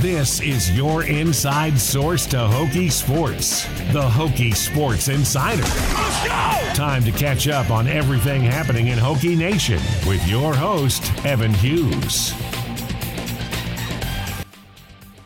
This is your inside source to Hokie Sports, the Hokie Sports Insider. Let's go! Time to catch up on everything happening in Hokie Nation with your host, Evan Hughes.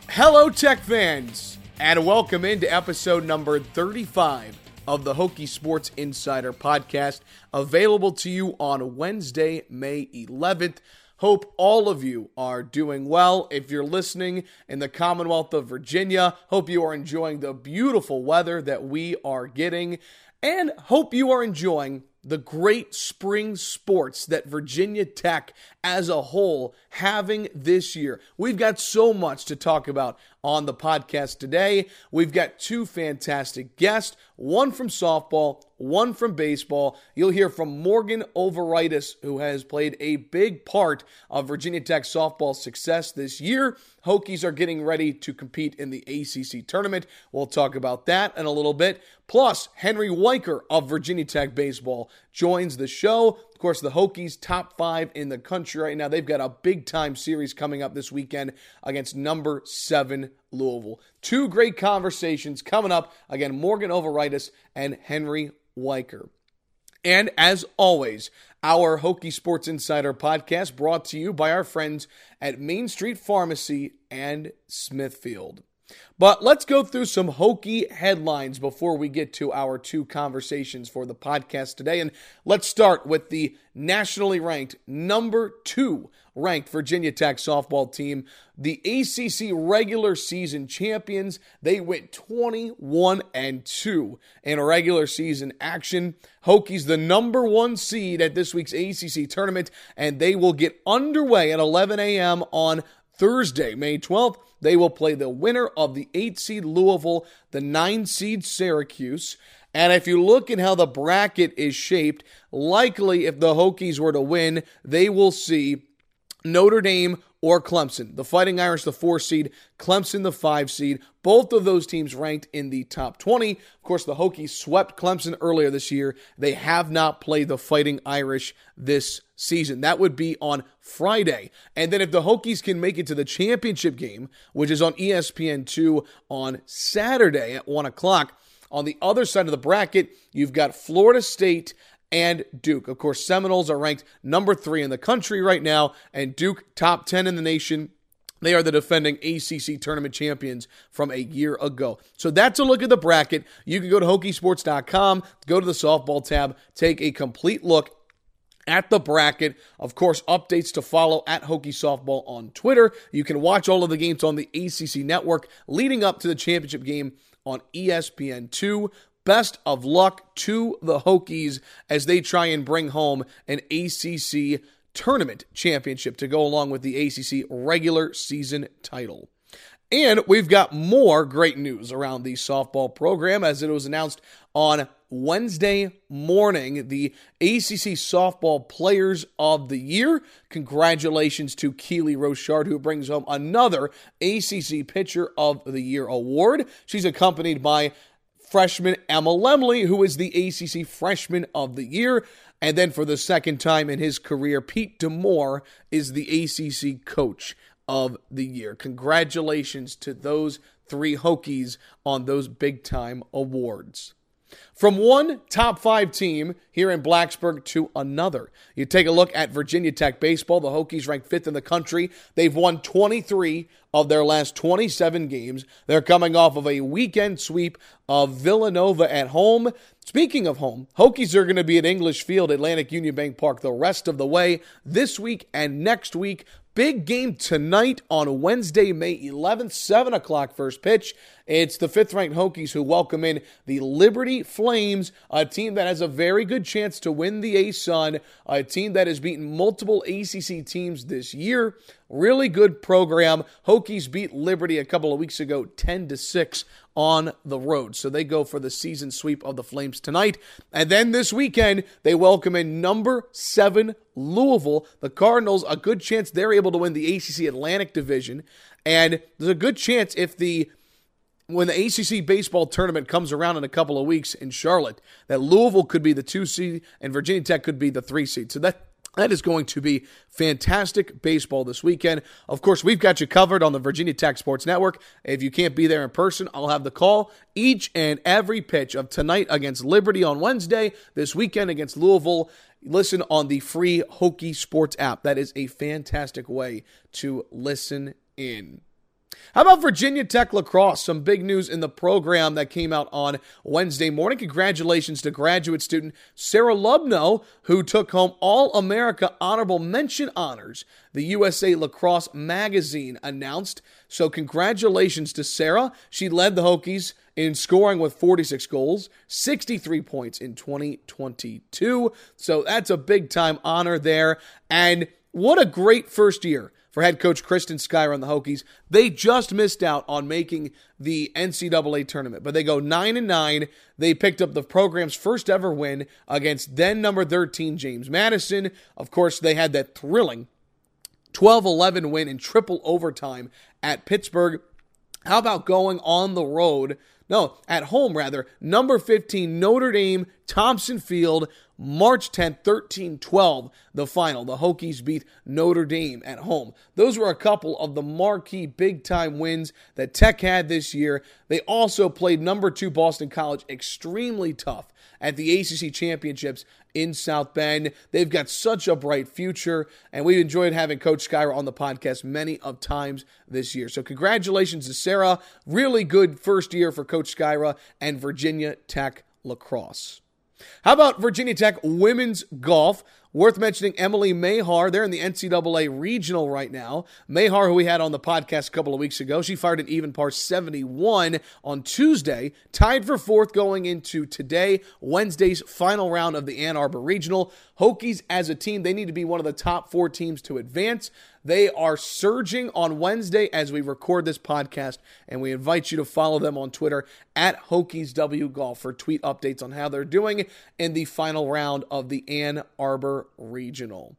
Hello, Tech fans, and welcome into episode number 35 of the Hokie Sports Insider podcast, available to you on Wednesday, May 11th. Hope all of you are doing well. If you're listening in the Commonwealth of Virginia, hope you are enjoying the beautiful weather that we are getting, and hope you are enjoying the great spring sports that Virginia Tech as a whole having this year. We've got so much to talk about on the podcast today. We've got two fantastic guests, one from softball, one from baseball. You'll hear from Morgan Overitis, who has played a big part of Virginia Tech softball success this year. Hokies are getting ready to compete in the ACC tournament. We'll talk about that in a little bit. Plus, Henry Weycker of Virginia Tech baseball joins the show. Course, the Hokies top five in the country right now. They've got a big time series coming up this weekend against number seven Louisville. Two great conversations coming up. Again, Morgan Overitis and Henry Weycker. And as always, our Hokie Sports Insider podcast brought to you by our friends at Main Street Pharmacy and Smithfield. But let's go through some Hokie headlines before we get to our two conversations for the podcast today. And let's start with the nationally ranked number two ranked Virginia Tech softball team, the ACC regular season champions. They went 21 and 2 in regular season action. Hokies the number one seed at this week's ACC tournament, and they will get underway at 11 a.m. on Thursday, May 12th. They will play the winner of the 8 seed Louisville, the 9 seed Syracuse. And if you look at how the bracket is shaped, likely if the Hokies were to win, they will see Notre Dame or Clemson. The Fighting Irish, the four seed, Clemson, the five seed. Both of those teams ranked in the top 20. Of course, the Hokies swept Clemson earlier this year. They have not played the Fighting Irish this season. That would be on Friday. And then if the Hokies can make it to the championship game, which is on ESPN2 on Saturday at 1 o'clock, on the other side of the bracket, you've got Florida State and Duke. Of course, Seminoles are ranked number three in the country right now, and Duke top 10 in the nation. They are the defending ACC tournament champions from a year ago. So that's a look at the bracket. You can go to Hokiesports.com, go to the softball tab, take a complete look at the bracket. Of course, updates to follow at Hokie Softball on Twitter. You can watch all of the games on the ACC network leading up to the championship game on ESPN2. Best of luck to the Hokies as they try and bring home an ACC tournament championship to go along with the ACC regular season title. And we've got more great news around the softball program as it was announced on Wednesday morning, the ACC Softball Players of the Year. Congratulations to Keely Rochard, who brings home another ACC Pitcher of the Year award. She's accompanied by freshman Emma Lemley, who is the ACC Freshman of the Year. And then for the second time in his career, Pete D'Amore is the ACC Coach of the Year. Congratulations to those three Hokies on those big time awards. From one top five team here in Blacksburg to another. You take a look at Virginia Tech baseball. The Hokies ranked fifth in the country. They've won 23 of their last 27 games. They're coming off of a weekend sweep of Villanova at home. Speaking of home, Hokies are going to be at English Field, Atlantic Union Bank Park the rest of the way this week and next week. Big game tonight on Wednesday, May 11th, 7 o'clock first pitch. It's the fifth ranked Hokies who welcome in the Liberty Flames, a team that has a very good chance to win the ASUN, a team that has beaten multiple ACC teams this year. Really good program. Hokies beat Liberty a couple of weeks ago 10 to 6 on the road. So they go for the season sweep of the Flames tonight. And then this weekend, they welcome in number seven Louisville. The Cardinals, a good chance they're able to win the ACC Atlantic Division. And there's a good chance if the when the ACC baseball tournament comes around in a couple of weeks in Charlotte, that Louisville could be the two seed and Virginia Tech could be the three seed. So that that is going to be fantastic baseball this weekend. Of course, we've got you covered on the Virginia Tech Sports Network. If you can't be there in person, I'll have the call each and every pitch of tonight against Liberty on Wednesday, this weekend against Louisville. Listen on the free Hokie Sports app. That is a fantastic way to listen in. How about Virginia Tech lacrosse? Some big news in the program that came out on Wednesday morning. Congratulations to graduate student Sarah Lubnow, who took home All America Honorable Mention honors. The USA Lacrosse Magazine announced. So, congratulations to Sarah. She led the Hokies in scoring with 46 goals, 63 points in 2022. So, that's a big time honor there. And what a great first year for head coach Kristen Skiera on the Hokies. They just missed out on making the NCAA tournament, but they go 9 and 9. They picked up the program's first ever win against then number 13 James Madison. Of course, they had that thrilling 12 11 win in triple overtime at Pittsburgh. How about going on the road? No, at home rather. Number 15 Notre Dame, Thompson Field, March 10th, 13 12, the final. The Hokies beat Notre Dame at home. Those were a couple of the marquee big time wins that Tech had this year. They also played number two Boston College extremely tough at the ACC championships in South Bend. They've got such a bright future, and we've enjoyed having Coach Skiera on the podcast many of times this year. So congratulations to Sarah. Really good first year for Coach Skiera and Virginia Tech lacrosse. How about Virginia Tech women's golf? Worth mentioning Emily Mahar. They're in the NCAA regional right now. Mahar, who we had on the podcast a couple of weeks ago, she fired an even par 71 on Tuesday, tied for fourth going into today, Wednesday's final round of the Ann Arbor Regional. Hokies, as a team, they need to be one of the top four teams to advance. They are surging on Wednesday as we record this podcast, and we invite you to follow them on Twitter at HokiesW Golf for tweet updates on how they're doing in the final round of the Ann Arbor Regional.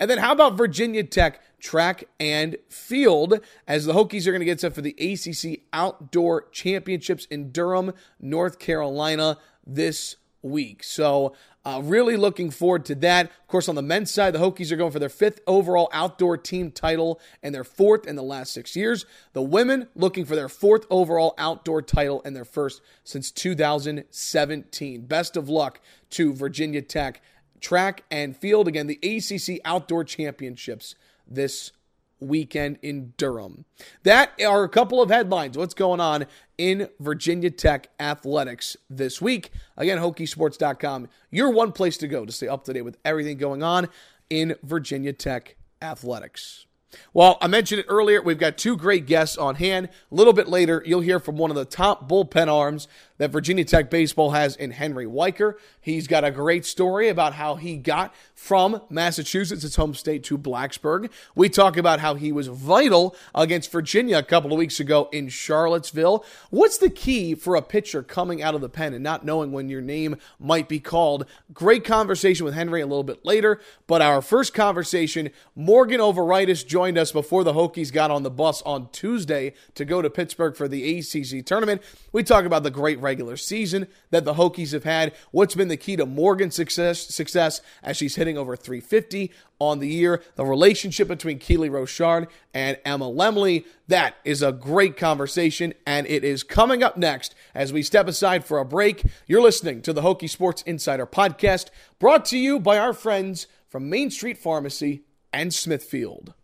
And then how about Virginia Tech track and field as the Hokies are going to get set for the ACC Outdoor Championships in Durham, North Carolina this week. So uh, really looking forward to that. Of course, on the men's side, the Hokies are going for their fifth overall outdoor team title and their fourth in the last six years. The women looking for their fourth overall outdoor title and their first since 2017. Best of luck to Virginia Tech track and field. Again, the ACC Outdoor Championships this weekend in Durham. That are a couple of headlines. What's going on in Virginia Tech athletics this week? Again, Hokiesports.com, your one place to go to stay up to date with everything going on in Virginia Tech athletics. Well, I mentioned it earlier. We've got two great guests on hand. A little bit later, you'll hear from one of the top bullpen arms that Virginia Tech baseball has in Henry Weycker. He's got a great story about how he got from Massachusetts, his home state, to Blacksburg. We talk about how he was vital against Virginia a couple of weeks ago in Charlottesville. What's the key for a pitcher coming out of the pen and not knowing when your name might be called? Great conversation with Henry a little bit later, but our first conversation, Morgan Overitis joined us before the Hokies got on the bus on Tuesday to go to Pittsburgh for the ACC tournament. We talk about the great regular season that the Hokies have had. What's been the key to Morgan's success, success as she's hitting over 350 on the year? The relationship between Keely Rochard and Emma Lemley. That is a great conversation, and it is coming up next as we step aside for a break. You're listening to the Hokie Sports Insider podcast, brought to you by our friends from Main Street Pharmacy and Smithfield.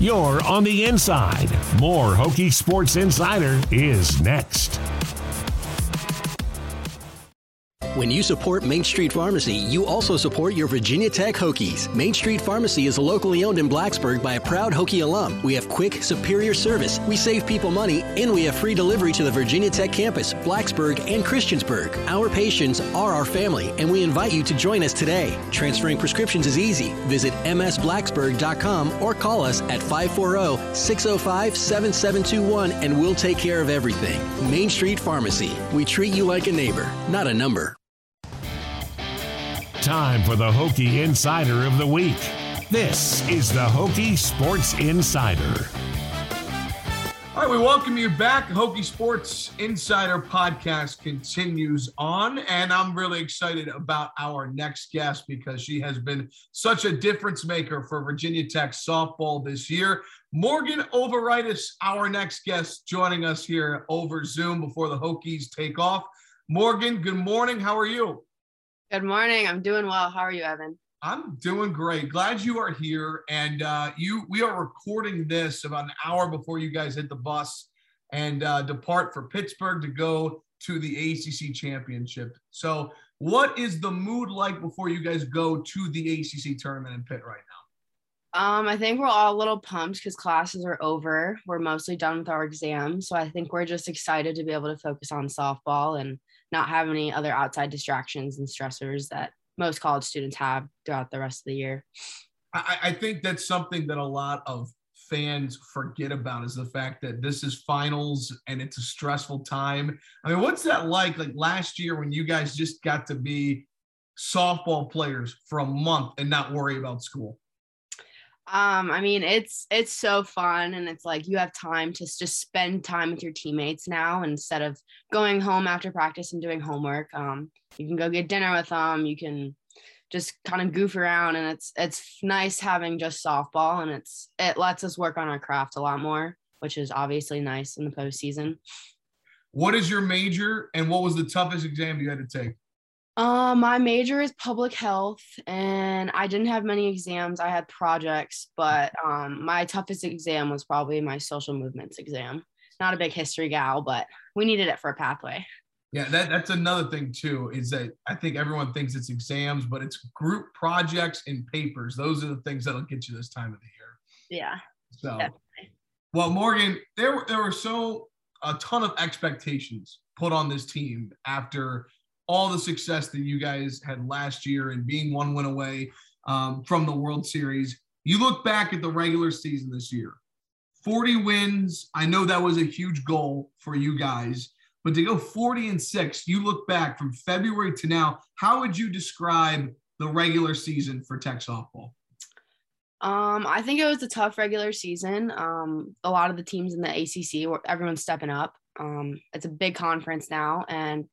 You're on the inside. More Hokie Sports Insider is next. When you support Main Street Pharmacy, you also support your Virginia Tech Hokies. Main Street Pharmacy is locally owned in Blacksburg by a proud Hokie alum. We have quick, superior service, we save people money, and we have free delivery to the Virginia Tech campus, Blacksburg, and Christiansburg. Our patients are our family, and we invite you to join us today. Transferring prescriptions is easy. Visit msblacksburg.com or call us at 540 605 7721 and we'll take care of everything. Main Street Pharmacy. We treat you like a neighbor, not a number. Time for the Hokie Insider of the Week. This is the Hokie Sports Insider. All right, we welcome you back. Hokie Sports Insider podcast continues on, and I'm really excited about our next guest because she has been such a difference maker for Virginia Tech softball this year. Morgan Overitis, our next guest, joining us here over Zoom before the Hokies take off. Morgan, good morning. How are you? Good morning. I'm doing well. How are you, Evan? I'm doing great. Glad you are here. And uh, you, we are recording this about an hour before you guys hit the bus and uh, depart for Pittsburgh to go to the ACC championship. So, what is the mood like before you guys go to the ACC tournament in Pitt right now? Um, I think we're all a little pumped because classes are over. We're mostly done with our exams, so I think we're just excited to be able to focus on softball and not have any other outside distractions and stressors that most college students have throughout the rest of the year. I, I think that's something that a lot of fans forget about is the fact that this is finals and it's a stressful time. I mean, what's that like? Like last year when you guys just got to be softball players for a month and not worry about school? Um, I mean, it's it's so fun, and it's like you have time to just spend time with your teammates now instead of going home after practice and doing homework. Um, you can go get dinner with them. You can just kind of goof around, and it's it's nice having just softball, and it's it lets us work on our craft a lot more, which is obviously nice in the postseason. What is your major, and what was the toughest exam you had to take? Uh, my major is public health, and I didn't have many exams. I had projects, but um, my toughest exam was probably my social movements exam. Not a big history gal, but we needed it for a pathway. Yeah, that, that's another thing too. Is that I think everyone thinks it's exams, but it's group projects and papers. Those are the things that'll get you this time of the year. Yeah. So, definitely. well, Morgan, there were there were so a ton of expectations put on this team after all the success that you guys had last year and being one win away um, from the World Series. You look back at the regular season this year 40 wins. I know that was a huge goal for you guys, but to go 40 and six, you look back from February to now, how would you describe the regular season for Tech softball? Um, I think it was a tough regular season. Um, a lot of the teams in the ACC, everyone's stepping up. Um, it's a big conference now, and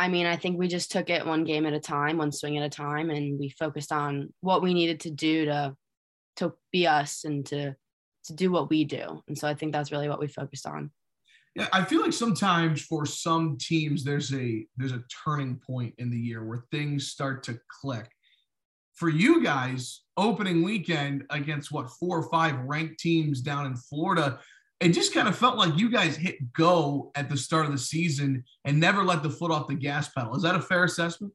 I mean, I think we just took it one game at a time, one swing at a time, and we focused on what we needed to do to to be us and to to do what we do. And so I think that's really what we focused on. Yeah, I feel like sometimes for some teams there's a there's a turning point in the year where things start to click. For you guys, opening weekend against what four or five ranked teams down in Florida, it just kind of felt like you guys hit go at the start of the season and never let the foot off the gas pedal. Is that a fair assessment?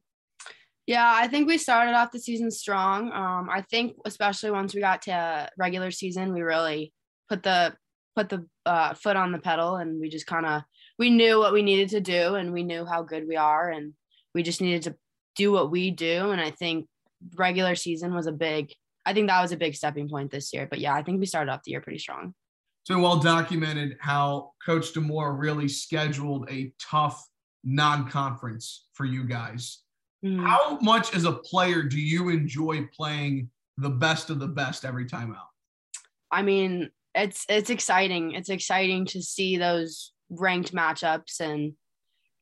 Yeah, I think we started off the season strong. Um, I think especially once we got to regular season, we really put the put the uh, foot on the pedal, and we just kind of we knew what we needed to do, and we knew how good we are, and we just needed to do what we do. And I think regular season was a big. I think that was a big stepping point this year. But yeah, I think we started off the year pretty strong. So well documented how Coach D'Amore really scheduled a tough non-conference for you guys. Mm. How much as a player do you enjoy playing the best of the best every time out? I mean, it's it's exciting. It's exciting to see those ranked matchups and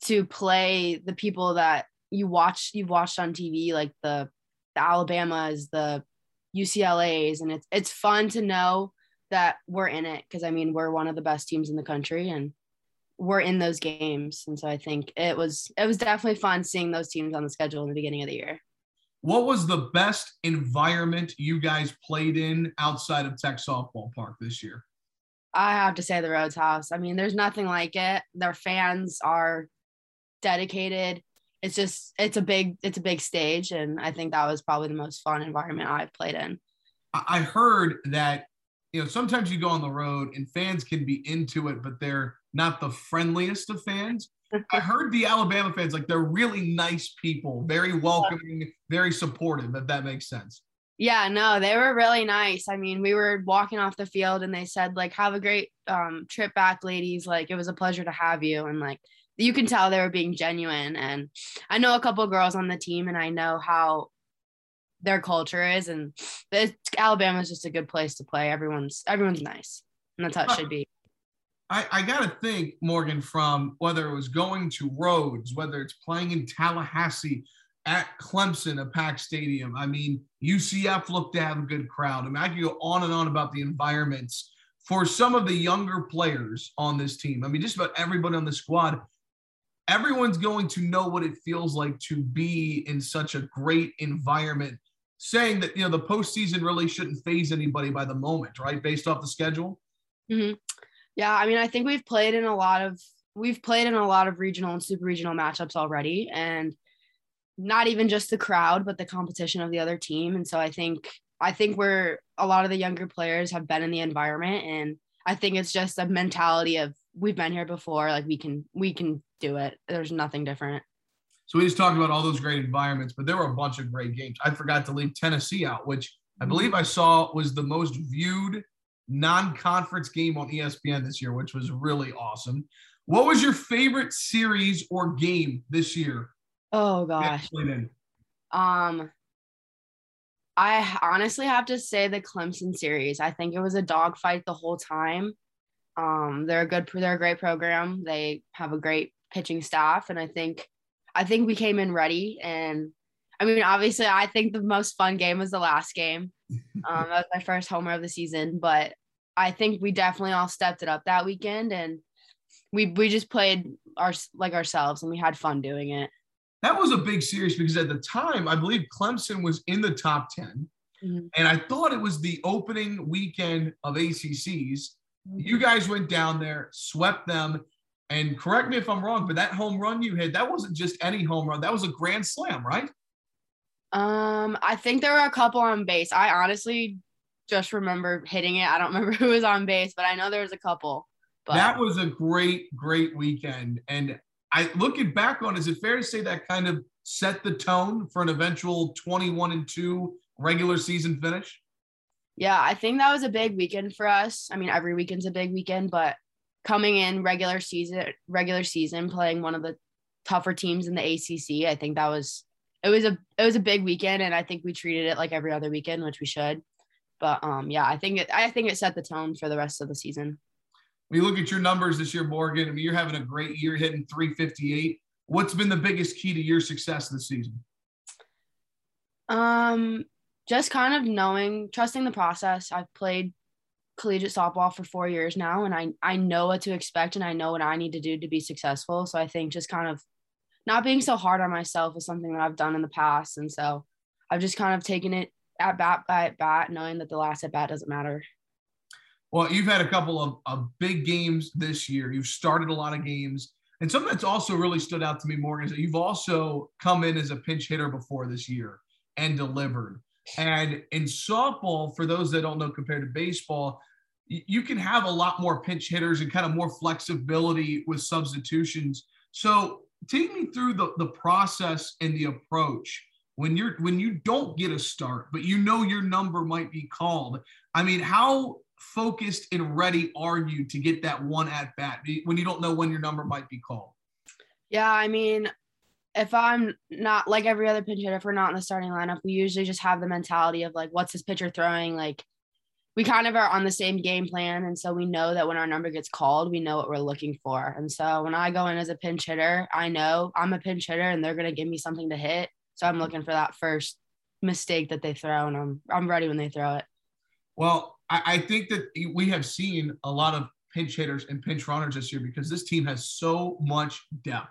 to play the people that you watch you've watched on TV like the the Alabamas, the UCLA's and it's it's fun to know that we're in it because I mean we're one of the best teams in the country and we're in those games. And so I think it was it was definitely fun seeing those teams on the schedule in the beginning of the year. What was the best environment you guys played in outside of Tech Softball Park this year? I have to say the Rhoads House. I mean, there's nothing like it. Their fans are dedicated. It's just it's a big it's a big stage, and I think that was probably the most fun environment I've played in. I heard that you know sometimes you go on the road and fans can be into it, but they're not the friendliest of fans. I heard the Alabama fans like they're really nice people, very welcoming, very supportive. If that makes sense. Yeah, no, they were really nice. I mean, we were walking off the field and they said like, "Have a great um, trip back, ladies. Like, it was a pleasure to have you." And like, you can tell they were being genuine. And I know a couple girls on the team, and I know how their culture is, and Alabama is just a good place to play. Everyone's everyone's nice, and that's how it should be. I, I got to think, Morgan, from whether it was going to Rhoads, whether it's playing in Tallahassee, at Clemson, a packed stadium. I mean, UCF looked to have a good crowd. I mean, I could go on and on about the environments for some of the younger players on this team. I mean, just about everybody on the squad. Everyone's going to know what it feels like to be in such a great environment. Saying that you know the postseason really shouldn't phase anybody by the moment, right? Based off the schedule. Mm-hmm. Yeah, I mean, I think we've played in a lot of we've played in a lot of regional and super regional matchups already, and not even just the crowd, but the competition of the other team. And so I think I think we're a lot of the younger players have been in the environment, and I think it's just a mentality of we've been here before, like we can we can do it. There's nothing different. So we just talked about all those great environments, but there were a bunch of great games. I forgot to leave Tennessee out, which I believe. I saw was the most viewed non-conference game on ESPN this year, which was really awesome. What was your favorite series or game this year? Oh gosh. Um I honestly have to say the Clemson series. I think it was a dogfight the whole time. Um, they're a good, they're a great program. They have a great pitching staff, and I think, I think we came in ready. And I mean, obviously, I think the most fun game was the last game. Um, that was my first homer of the season, but I think we definitely all stepped it up that weekend, and we we just played our like ourselves, and we had fun doing it. That was a big series because at the time, I believe Clemson was in the top 10. Mm-hmm. And I thought it was the opening weekend of ACCs. Mm-hmm. You guys went down there, swept them, and correct me if I'm wrong, but that home run you hit, that wasn't just any home run. That was a grand slam, right? Um, I think there were a couple on base. I honestly just remember hitting it. I don't remember who was on base, but I know there was a couple. But that was a great, great weekend. And I looking back on, is it fair to say that kind of set the tone for an eventual 21 and 2 regular season finish? Yeah, I think that was a big weekend for us. I mean, every weekend's a big weekend, but coming in regular season, regular season, playing one of the tougher teams in the ACC, I think that was it was a it was a big weekend, and I think we treated it like every other weekend, which we should. But um, yeah, I think it I think it set the tone for the rest of the season. When you look at your numbers this year, Morgan, I mean, you're having a great year, hitting 358. What's been the biggest key to your success this season? Um, just kind of knowing, trusting the process. I've played collegiate softball for four years now, and I I know what to expect, and I know what I need to do to be successful. So I think just kind of not being so hard on myself is something that I've done in the past, and so I've just kind of taken it at bat by at bat, knowing that the last at bat doesn't matter. Well, you've had a couple of, of big games this year. You've started a lot of games. And something that's also really stood out to me, Morgan, is that you've also come in as a pinch hitter before this year and delivered. And in softball, for those that don't know compared to baseball, you can have a lot more pinch hitters and kind of more flexibility with substitutions. So take me through the, the process and the approach when you're when you don't get a start, but you know your number might be called. I mean, how focused and ready are you to get that one at bat when you don't know when your number might be called? Yeah, I mean, if I'm not like every other pinch hitter, if we're not in the starting lineup, we usually just have the mentality of like, what's this pitcher throwing? Like, we kind of are on the same game plan. And so we know that when our number gets called, we know what we're looking for. And so when I go in as a pinch hitter, I know I'm a pinch hitter and they're going to give me something to hit. So I'm looking for that first mistake that they throw and I'm, I'm ready when they throw it. Well, I, I think that we have seen a lot of pinch hitters and pinch runners this year because this team has so much depth,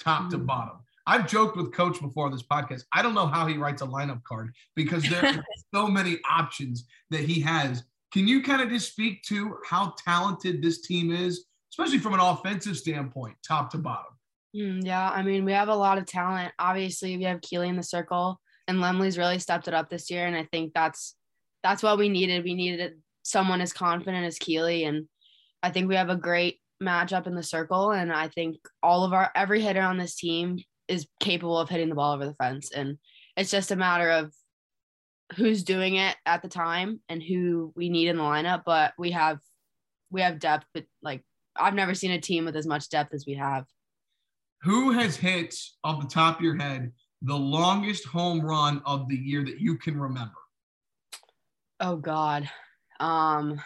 top mm-hmm. to bottom. I've joked with Coach before on this podcast. I don't know how he writes a lineup card because there are so many options that he has. Can you kind of just speak to how talented this team is, especially from an offensive standpoint, top to bottom? Mm, yeah, I mean, we have a lot of talent. Obviously, we have Keely in the circle, and Lemley's really stepped it up this year, and I think that's that's what we needed. We needed someone as confident as Keely, and I think we have a great matchup in the circle, and I think all of our every hitter on this team is capable of hitting the ball over the fence. And it's just a matter of who's doing it at the time and who we need in the lineup. But we have we have depth, but like I've never seen a team with as much depth as we have. Who has hit off the top of your head the longest home run of the year that you can remember? Oh God. Um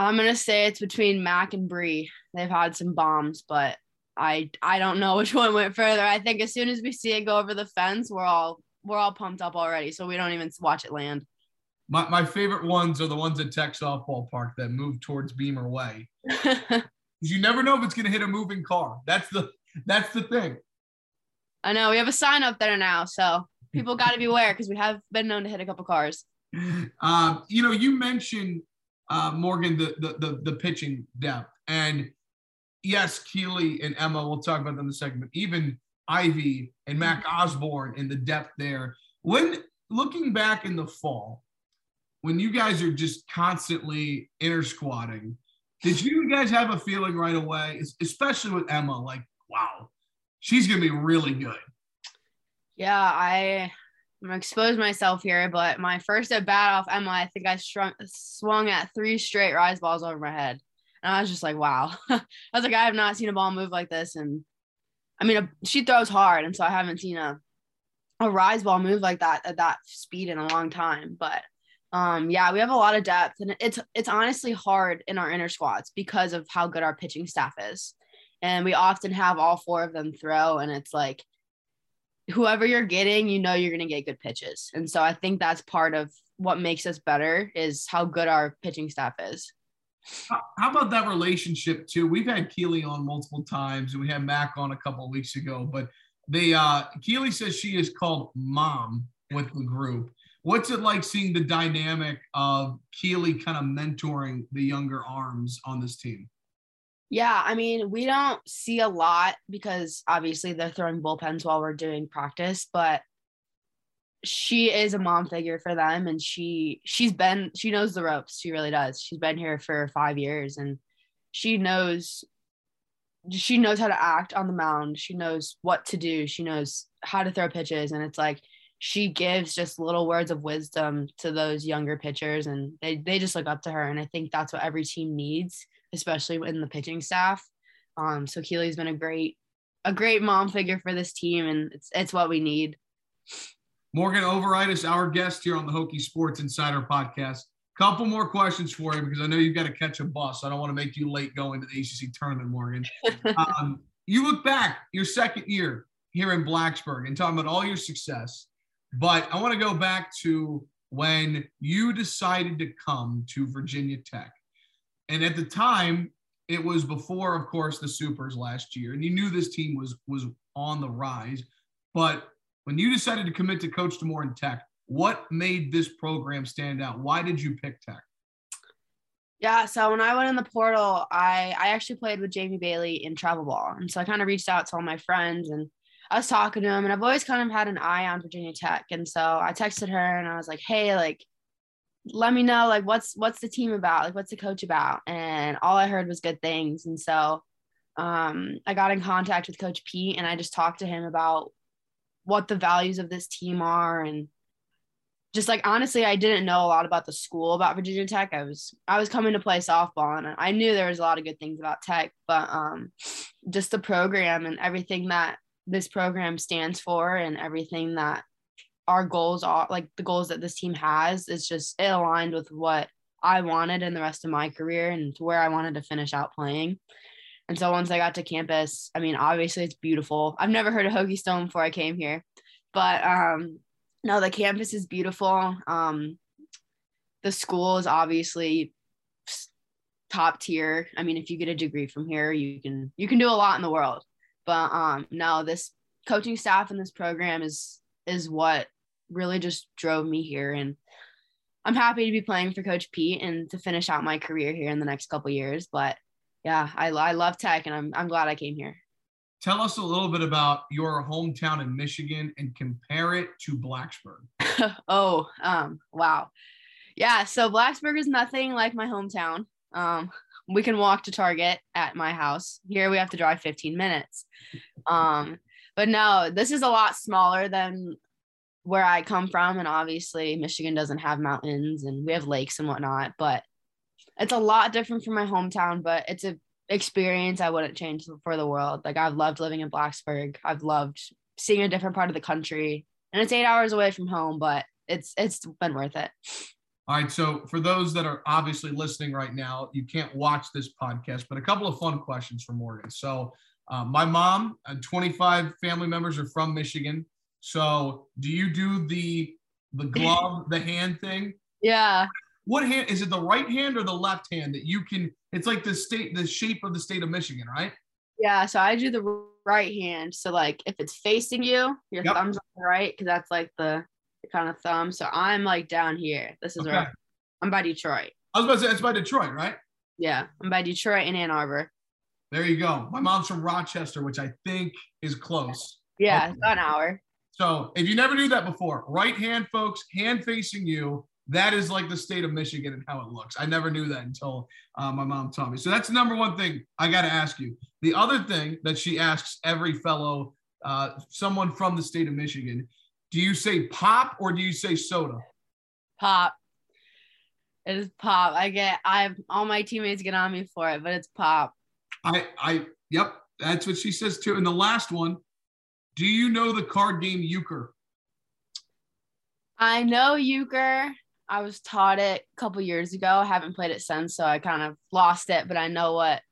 I'm gonna say it's between Mac and Bree. They've had some bombs, but I I don't know which one went further. I think as soon as we see it go over the fence, we're all we're all pumped up already, so we don't even watch it land. My my favorite ones are the ones at Tech Softball Park that move towards Beamer Way. you never know if it's gonna hit a moving car. That's the that's the thing. I know we have a sign up there now, so people got to beware because we have been known to hit a couple cars. Um, you know, you mentioned uh, Morgan, the, the, the the pitching depth, and yes, Keeley and Emma. We'll talk about them in a second, but even Ivy and Mac mm-hmm. Osborne and the depth there. When looking back in the fall, when you guys are just constantly inter squatting, did you guys have a feeling right away, especially with Emma, like, wow, she's gonna be really good? Yeah, I I'm gonna expose myself here, but my first at bat off Emma, I think I strung, swung at three straight rise balls over my head, and I was just like, "Wow!" I was like, "I have not seen a ball move like this," and I mean, a, she throws hard, and so I haven't seen a a rise ball move like that at that speed in a long time. But um, yeah, we have a lot of depth, and it's it's honestly hard in our inner squads because of how good our pitching staff is, and we often have all four of them throw, and it's like whoever you're getting, you know you're going to get good pitches. And so I think that's part of what makes us better is how good our pitching staff is. How about that relationship too? We've had Keely on multiple times, and we had Mac on a couple of weeks ago. But they uh, Keely says she is called mom with the group. What's it like seeing the dynamic of Keely kind of mentoring the younger arms on this team? Yeah, I mean, we don't see a lot because obviously they're throwing bullpens while we're doing practice, but she is a mom figure for them and she she's been she knows the ropes. She really does. She's been here for 5 years and she knows she knows how to act on the mound. She knows what to do. She knows how to throw pitches and it's like she gives just little words of wisdom to those younger pitchers and they they just look up to her and I think that's what every team needs especially in the pitching staff. Um, so Keely's been a great, a great mom figure for this team, and it's it's what we need. Morgan Overitis, our guest here on the Hokie Sports Insider podcast. Couple more questions for you because I know you've got to catch a bus. I don't want to make you late going to the ACC tournament, Morgan. um, you look back your second year here in Blacksburg and talking about all your success, but I want to go back to when you decided to come to Virginia Tech. And at the time, it was before, of course, the Supers last year, and you knew this team was was on the rise. But when you decided to commit to Coach D'Amore in Tech, what made this program stand out? Why did you pick Tech? Yeah, so when I went in the portal, I I actually played with Jamie Bailey in travel ball, and so I kind of reached out to all my friends and I was talking to him, and I've always kind of had an eye on Virginia Tech, and so I texted her and I was like, hey, like, let me know like what's what's the team about, like what's the coach about, and all I heard was good things, and so um, I got in contact with Coach Pete, and I just talked to him about what the values of this team are. And just like honestly, I didn't know a lot about the school about Virginia Tech. I was I was coming to play softball and I knew there was a lot of good things about Tech, but um just the program and everything that this program stands for and everything that our goals are like the goals that this team has is just it aligned with what I wanted in the rest of my career and to where I wanted to finish out playing. And so once I got to campus, I mean, obviously it's beautiful. I've never heard of Hokie Stone before I came here, but um, no, the campus is beautiful. Um, the school is obviously top tier. I mean, if you get a degree from here, you can you can do a lot in the world. But um, no, this coaching staff and this program is is what really just drove me here, and I'm happy to be playing for Coach Pete and to finish out my career here in the next couple years. But yeah, I I love Tech, and I'm I'm glad I came here. Tell us a little bit about your hometown in Michigan and compare it to Blacksburg. oh, um, wow. Yeah, so Blacksburg is nothing like my hometown. Um, we can walk to Target at my house. Here we have to drive 15 minutes. Um, but no, this is a lot smaller than where I come from. And obviously, Michigan doesn't have mountains and we have lakes and whatnot, but it's a lot different from my hometown, but it's a experience I wouldn't change for the world. Like I've loved living in Blacksburg. I've loved seeing a different part of the country. And it's eight hours away from home, but it's it's been worth it. All right. So for those that are obviously listening right now, you can't watch this podcast, but a couple of fun questions for Morgan. So uh, my mom and 25 family members are from Michigan. So do you do the the glove, the hand thing? Yeah. What hand is it? The right hand or the left hand that you can? It's like the state, the shape of the state of Michigan, right? Yeah. So I do the right hand. So like if it's facing you, your yep. thumb's on the right because that's like the, the, kind of thumb. So I'm like down here. This is okay. where I'm by Detroit. I was about to say it's by Detroit, right? Yeah, I'm by Detroit and Ann Arbor. There you go. My mom's from Rochester, which I think is close. Yeah, okay. about an hour. So if you never knew that before, right hand, folks, hand facing you, that is like the state of Michigan and how it looks. I never knew that until uh, my mom taught me. So that's the number one thing I got to ask you. The other thing that she asks every fellow, uh, someone from the state of Michigan, do you say pop or do you say soda? Pop. It is pop. I get. I have all my teammates get on me for it, but it's pop. I. I. Yep. That's what she says too. And the last one, do you know the card game euchre? I know euchre. I was taught it a couple years ago. I haven't played it since, so I kind of lost it, but I know what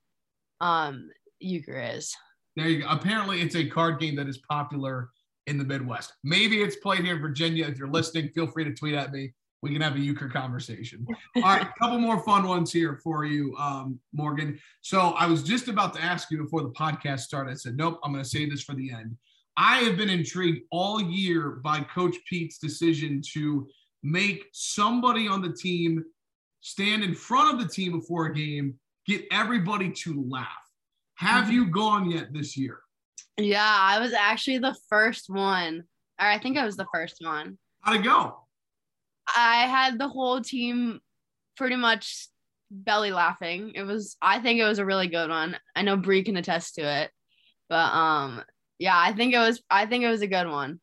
um euchre is. There you go. Apparently, it's a card game that is popular in the Midwest. Maybe it's played here in Virginia. If you're listening, feel free to tweet at me. We can have a euchre conversation. All right, a couple more fun ones here for you, um, Morgan. So I was just about to ask you before the podcast started. I said, nope, I'm going to save this for the end. I have been intrigued all year by Coach Pete's decision to make somebody on the team stand in front of the team before a game, get everybody to laugh. Have mm-hmm. you gone yet this year? Yeah, I was actually the first one. Or I think I was the first one. How'd it go? I had the whole team pretty much belly laughing. It was I think it was a really good one. I know Bree can attest to it. But um yeah, I think it was I think it was a good one.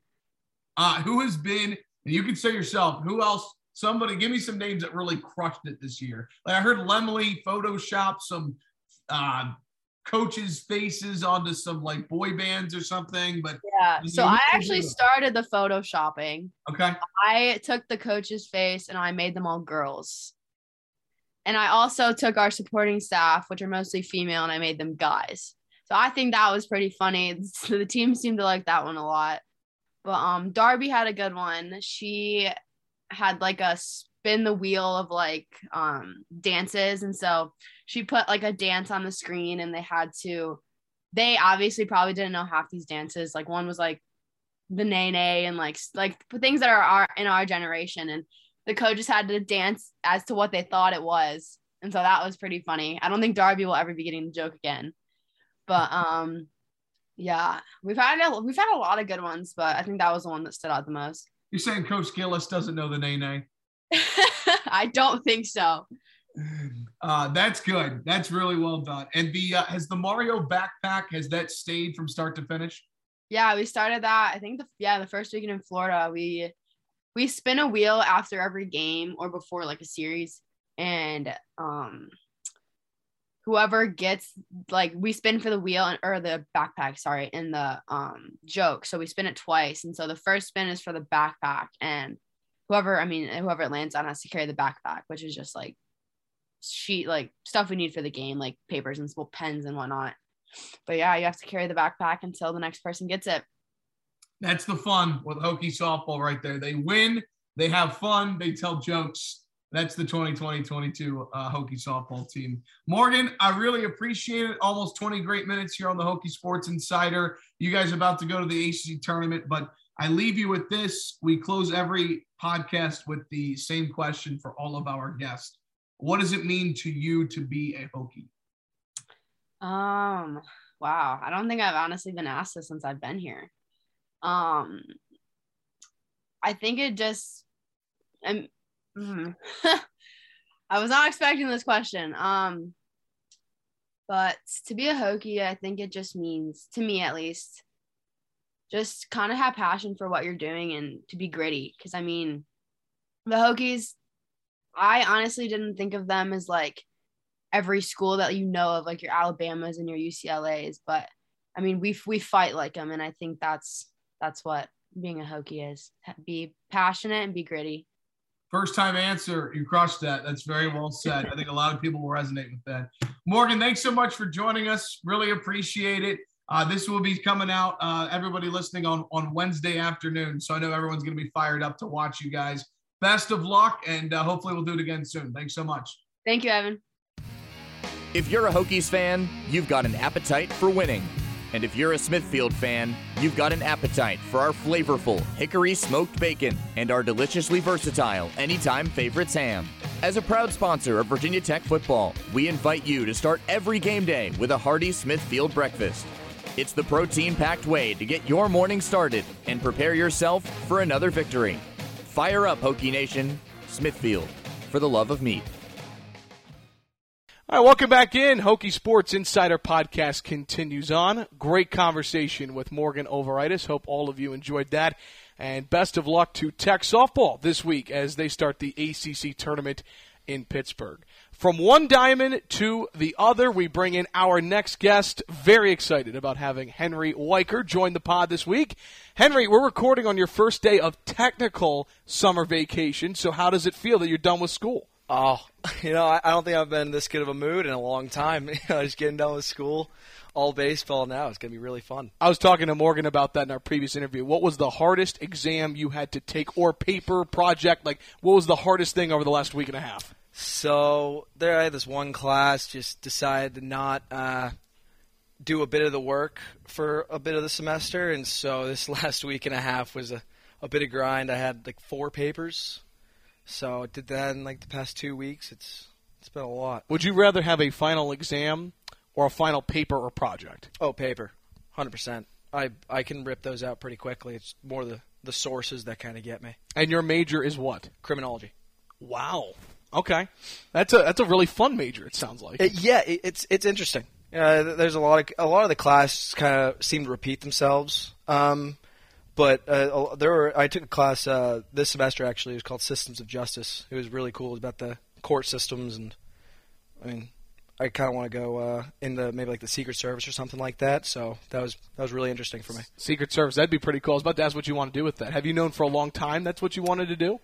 Uh who has been and you can say yourself, who else? Somebody, give me some names that really crushed it this year. Like I heard Lemley Photoshop some uh, coaches' faces onto some like boy bands or something. But yeah, so I actually started the photoshopping. Okay. I took the coach's face and I made them all girls. And I also took our supporting staff, which are mostly female, and I made them guys. So I think that was pretty funny. So The team seemed to like that one a lot. But um Darby had a good one. She had like a spin the wheel of like um dances and so she put like a dance on the screen and they had to they obviously probably didn't know half these dances. Like one was like the nene and like like things that are our, in our generation and the coaches had to dance as to what they thought it was and so that was pretty funny. I don't think Darby will ever be getting the joke again, but um, yeah, we've had a, we've had a lot of good ones, but I think that was the one that stood out the most. You're saying Coach Gillis doesn't know the nae nae? I don't think so. Uh, that's good. That's really well done. And the uh, has the Mario backpack has that stayed from start to finish? Yeah, we started that. I think the yeah the first weekend in Florida we we spin a wheel after every game or before like a series, and um whoever gets like we spin for the wheel and, or the backpack sorry in the um joke. So we spin it twice. And so the first spin is for the backpack and whoever i mean whoever it lands on has to carry the backpack which is just like sheet like stuff we need for the game like papers and pens and whatnot. But yeah you have to carry the backpack until the next person gets it. That's the fun with Hokie softball right there. They win they have fun they tell jokes that's the 2020-22 uh, Hokie softball team. Morgan, I really appreciate it. Almost 20 great minutes here on the Hokie Sports Insider. You guys are about to go to the ACC tournament, but I leave you with this. We close every podcast with the same question for all of our guests. What does it mean to you to be a Hokie? Um, wow. I don't think I've honestly been asked this since I've been here. Um, I think it just, I'm, Mm-hmm. I was not expecting this question. Um, but to be a Hokie, I think it just means, to me at least, just kind of have passion for what you're doing and to be gritty. Because I mean, the Hokies, I honestly didn't think of them as like every school that you know of, like your Alabamas and your UCLA's. But I mean, we we fight like them, and I think that's that's what being a Hokie is: be passionate and be gritty. First time answer, you crushed that. That's very well said. I think a lot of people will resonate with that. Morgan, thanks so much for joining us. Really appreciate it. Uh, this will be coming out, uh, everybody listening on, on Wednesday afternoon. So I know everyone's going to be fired up to watch you guys. Best of luck, and uh, hopefully we'll do it again soon. Thanks so much. Thank you, Evan. If you're a Hokies fan, you've got an appetite for winning. And if you're a Smithfield fan, you've got an appetite for our flavorful hickory smoked bacon and our deliciously versatile anytime favorites ham. As a proud sponsor of Virginia Tech football, we invite you to start every game day with a hearty Smithfield breakfast. It's the protein packed way to get your morning started and prepare yourself for another victory. Fire up, Hokie Nation. Smithfield, for the love of meat. All right, welcome back in. Hokie Sports Insider Podcast continues on. Great conversation with Morgan Overitis. Hope all of you enjoyed that. And best of luck to Tech softball this week as they start the ACC tournament in Pittsburgh. From one diamond to the other, we bring in our next guest. Very excited about having Henry Weycker join the pod this week. Henry, we're recording on your first day of technical summer vacation. So, how does it feel that you're done with school? Oh, you know, I, don't think I've been this good of a mood in a long time. You know, just getting done with school, all baseball now. It's going to be really fun. I was talking to Morgan about that in our previous interview. What was the hardest exam you had to take, or paper project? Like, what was the hardest thing over the last week and a half? So there, I had this one class. Just decided to not uh, do a bit of the work for a bit of the semester, and so this last week and a half was a, a bit of grind. I had like four papers so I did that in like the past two weeks. It's it's been a lot. Would you rather have a final exam or a final paper or project? Oh, paper, hundred percent. I I can rip those out pretty quickly. It's more the the sources that kind of get me. And your major is what? Criminology. Wow. Okay, that's a that's a really fun major. It sounds like. It, yeah, it, it's it's interesting. Uh, there's a lot of a lot of the classes kind of seem to repeat themselves. Um, but uh, there were I took a class uh, this semester actually. It was called Systems of Justice. It was really cool. It was about the court systems, and I mean, I kind of want to go uh, into maybe like the Secret Service or something like that. So that was that was really interesting for me. Secret Service, that'd be pretty cool. I was about to ask what you want to do with that. Have you known for a long time that's what you wanted to do?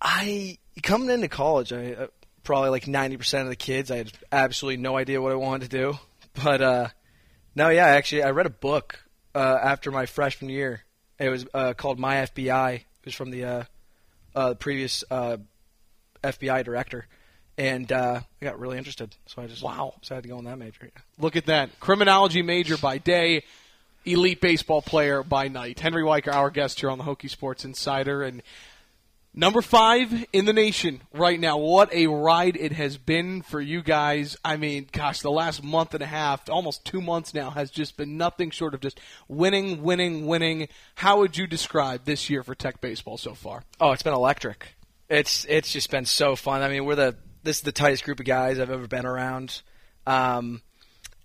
I coming into college, I uh, probably like ninety percent of the kids, I had absolutely no idea what I wanted to do. But uh, no, yeah, actually, I read a book uh, after my freshman year it was uh, called My FBI. It was from the uh, uh, previous uh, FBI director, and uh, I got really interested. So I just wow decided to go in that major. Yeah. Look at that criminology major by day, elite baseball player by night. Henry Weycker, our guest here on the Hokie Sports Insider, and Number five in the nation right now. What a ride it has been for you guys. I mean, gosh, the last month and a half, almost two months now, has just been nothing short of just winning, winning, winning. How would you describe this year for Tech baseball so far? Oh, it's been electric. It's it's just been so fun. I mean, we're the this is the tightest group of guys I've ever been around, um,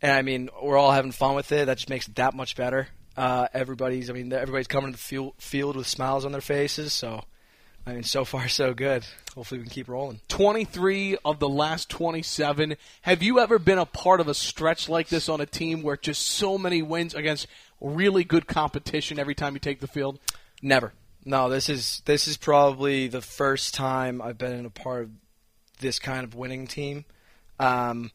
and I mean, we're all having fun with it. That just makes it that much better. Uh, everybody's, I mean, everybody's coming to the field, field with smiles on their faces. So, I mean, so far so good. Hopefully, we can keep rolling. 23 of the last 27. Have you ever been a part of a stretch like this on a team where just so many wins against really good competition every time you take the field? Never. No, this is this is probably the first time I've been in a part of this kind of winning team. Um,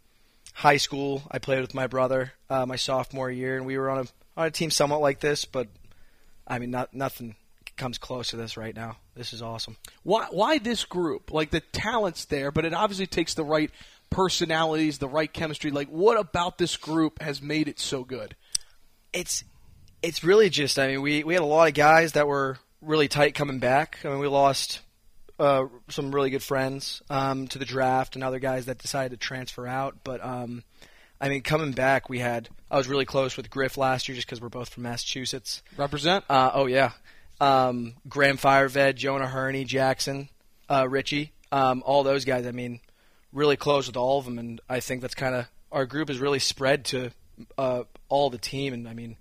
high school, I played with my brother uh, my sophomore year, and we were on a on a team somewhat like this, but I mean, not nothing comes close to this right now. This is awesome. Why why this group? Like the talent's there, but it obviously takes the right personalities, the right chemistry. Like what about this group has made it so good? It's it's really just I mean, we we had a lot of guys that were really tight coming back. I mean, we lost uh, some really good friends um, to the draft and other guys that decided to transfer out. But um, I mean, coming back, we had I was really close with Griff last year just because we're both from Massachusetts. Represent? Uh, oh yeah, um, Graham Firoved, Jonah Hurney, Jackson, uh, Richie, um, all those guys. I mean, really close with all of them, and I think that's kind of our group is really spread to uh, all the team, and I mean,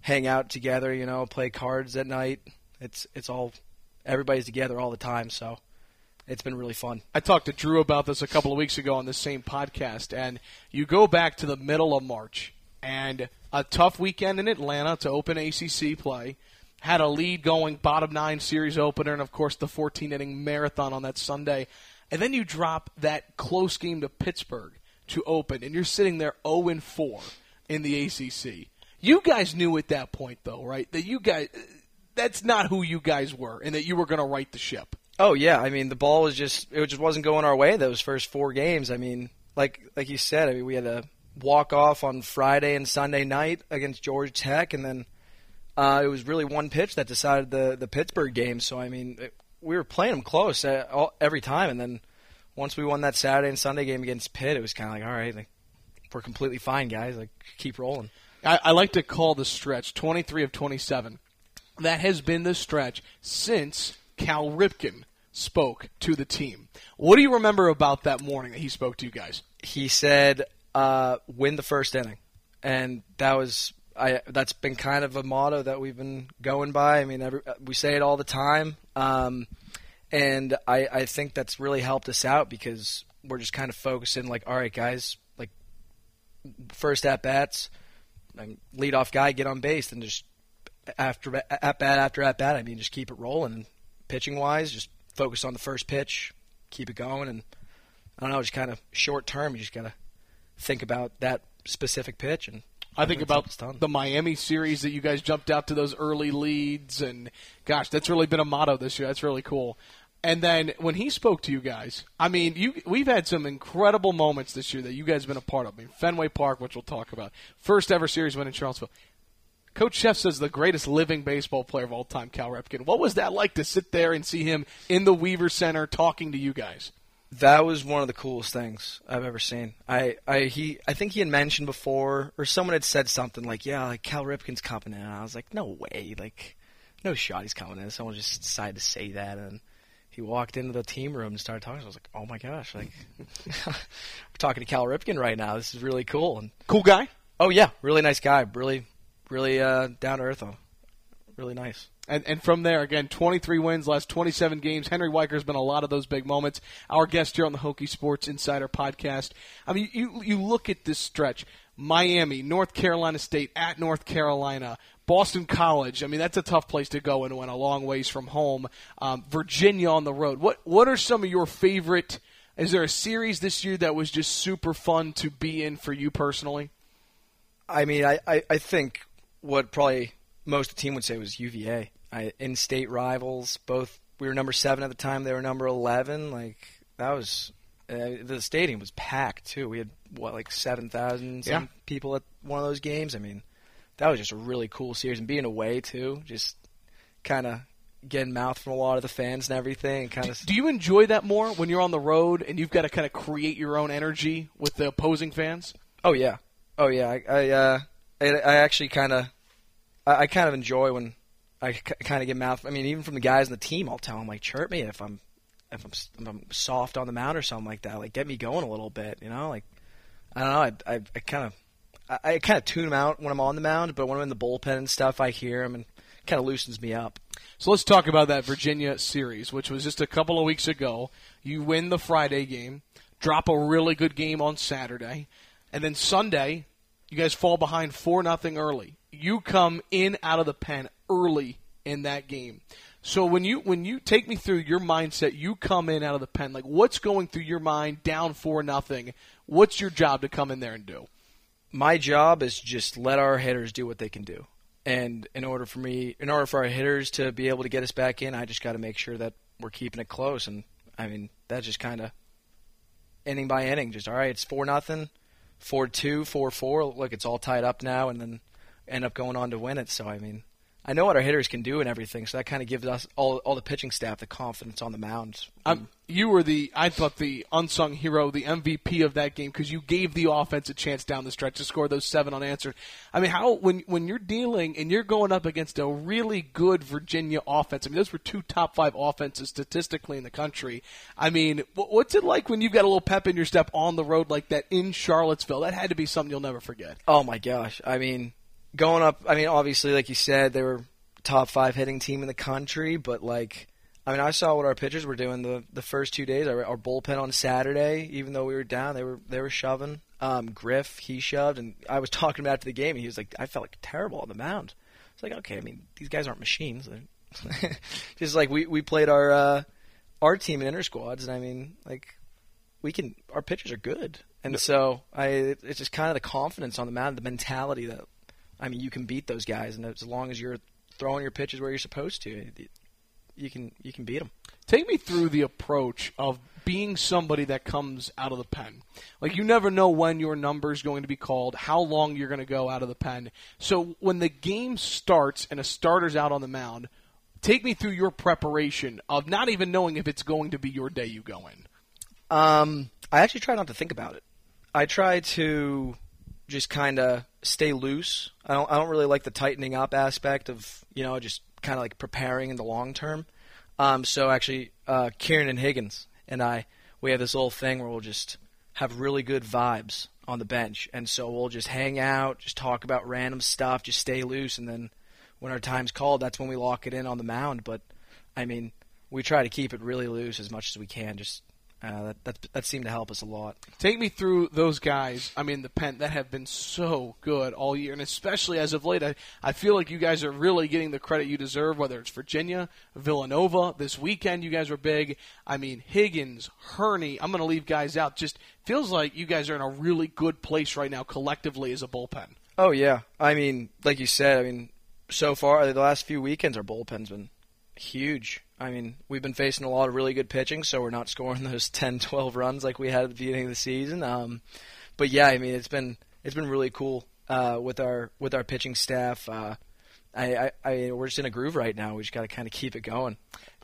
hang out together, you know, play cards at night. It's it's all everybody's together all the time, so it's been really fun. I talked to Drew about this a couple of weeks ago on the same podcast, and you go back to the middle of March and a tough weekend in Atlanta to open ACC play. Had a lead going, bottom nine series opener, and of course the 14 inning marathon on that Sunday. And then you drop that close game to Pittsburgh to open, and you're sitting there 0 and 4 in the ACC. You guys knew at that point, though, right? That you guys, that's not who you guys were, and that you were going to right the ship. Oh yeah, I mean the ball was just it just wasn't going our way those first four games. I mean, like like you said, I mean we had a walk off on Friday and Sunday night against Georgia Tech, and then uh, it was really one pitch that decided the the Pittsburgh game. So I mean, it, we were playing them close uh, all, every time, and then once we won that Saturday and Sunday game against Pitt, it was kind of like, all right, like, we're completely fine, guys. Like keep rolling. I, I like to call the stretch 23 of 27. That has been the stretch since Cal Ripken spoke to the team. What do you remember about that morning that he spoke to you guys? He said, uh, "Win the first inning," and that was I. That's been kind of a motto that we've been going by. I mean, every, we say it all the time, um, and I, I think that's really helped us out because we're just kind of focusing, like, all right, guys, like first at bats, lead off guy, get on base, and just after at bat after at bat. I mean, just keep it rolling. Pitching wise, just focus on the first pitch, keep it going, and I don't know, just kind of short term. You just gotta think about that specific pitch and. I think about the Miami series that you guys jumped out to those early leads, and gosh, that's really been a motto this year. That's really cool. And then when he spoke to you guys, I mean, you we've had some incredible moments this year that you guys have been a part of. I mean, Fenway Park, which we'll talk about, first ever series win in Charlottesville. Coach Szefc says the greatest living baseball player of all time, Cal Ripken. What was that like to sit there and see him in the Weaver Center talking to you guys? That was one of the coolest things I've ever seen. I, I he I think he had mentioned before, or someone had said something like, "Yeah, like Cal Ripken's coming in." And I was like, "No way! Like, no shot he's coming in." Someone just decided to say that, and he walked into the team room and started talking. I was like, "Oh my gosh! Like, we're talking to Cal Ripken right now. This is really cool." And cool guy. Oh yeah, really nice guy. Really really uh, down to earth, really nice. And, and from there, again, 23 wins, last 27 games. Henry Weycker's been a lot of those big moments. Our guest here on the Hokie Sports Insider podcast. I mean, you you look at this stretch: Miami, North Carolina State, at North Carolina, Boston College. I mean, that's a tough place to go and went a long ways from home. Um, Virginia on the road. What what are some of your favorite? Is there a series this year that was just super fun to be in for you personally? I mean, I, I, I think what probably most the team would say was UVA. I, in-state rivals, both we were number seven at the time. They were number eleven. Like that was uh, the stadium was packed too. We had what like seven thousand yeah. people at one of those games. I mean, that was just a really cool series, and being away too, just kind of getting mouth from a lot of the fans and everything. Kind of. Do you enjoy that more when you're on the road and you've got to kind of create your own energy with the opposing fans? Oh yeah, oh yeah. I I, uh, I, I actually kind of I, I kind of enjoy when I kind of get mouth. I mean, even from the guys in the team, I'll tell them like chirp me if I'm if I'm, if I'm soft on the mound or something like that. Like get me going a little bit, you know. Like I don't know. I I, I kind of I, I kind of tune them out when I'm on the mound, but when I'm in the bullpen and stuff, I hear them and kind of loosens me up. So let's talk about that Virginia series, which was just a couple of weeks ago. You win the Friday game, drop a really good game on Saturday, and then Sunday, you guys fall behind four nothing early. You come in out of the pen early in that game. So when you when you take me through your mindset, you come in out of the pen. Like what's going through your mind? Down for nothing. What's your job to come in there and do? My job is just let our hitters do what they can do. And in order for me, in order for our hitters to be able to get us back in, I just got to make sure that we're keeping it close. And I mean, that's just kind of inning by inning. Just all right, it's four nothing, four two, four four. Look, it's all tied up now, and then end up going on to win it. So I mean, I know what our hitters can do and everything. So that kind of gives us all all the pitching staff the confidence on the mound. Um, you were the I thought the unsung hero, the MVP of that game because you gave the offense a chance down the stretch to score those seven unanswered. I mean, how when when you're dealing and you're going up against a really good Virginia offense. I mean, those were two top five offenses statistically in the country. I mean, what's it like when you've got a little pep in your step on the road like that in Charlottesville? That had to be something you'll never forget. Oh my gosh! I mean, going up. I mean, obviously, like you said, they were top five hitting team in the country, but like I mean, I saw what our pitchers were doing the the first two days. Our, our bullpen on Saturday, even though we were down, they were they were shoving. Um, Griff he shoved, and I was talking about after the game. And he was like, I felt like terrible on the mound. It's like, okay, I mean, these guys aren't machines. Just like we we played our uh, our team in inter squads, and I mean, like we can our pitchers are good, and so I it's just kind of the confidence on the mound, the mentality that I mean, you can beat those guys, and as long as you're throwing your pitches where you're supposed to, you can you can beat them. Take me through the approach of being somebody that comes out of the pen. Like you never know when your number is going to be called, how long you're going to go out of the pen. So when the game starts and a starter's out on the mound, take me through your preparation of not even knowing if it's going to be your day you go in. Um, I actually try not to think about it. I try to just kind of stay loose. I don't I don't really like the tightening up aspect of you know just kind of like preparing in the long term. Um, so actually, uh, Kieran and Higgins and I, we have this little thing where we'll just have really good vibes on the bench, and so we'll just hang out, just talk about random stuff, just stay loose, and then when our time's called, that's when we lock it in on the mound. But I mean, we try to keep it really loose as much as we can, just uh, that, that that seemed to help us a lot. Take me through those guys. I mean, the pen that have been so good all year, and especially as of late, I, I feel like you guys are really getting the credit you deserve. Whether it's Virginia, Villanova, this weekend you guys were big. I mean, Higgins, Hurney. I'm going to leave guys out. Just feels like you guys are in a really good place right now collectively as a bullpen. Oh yeah, I mean, like you said, I mean, so far the last few weekends our bullpen's been huge. I mean, we've been facing a lot of really good pitching, so we're not scoring those 10, 12 runs like we had at the beginning of the season. Um, but yeah, I mean, it's been it's been really cool uh, with our with our pitching staff. Uh, I, I, I, we're just in a groove right now. We just got to kind of keep it going.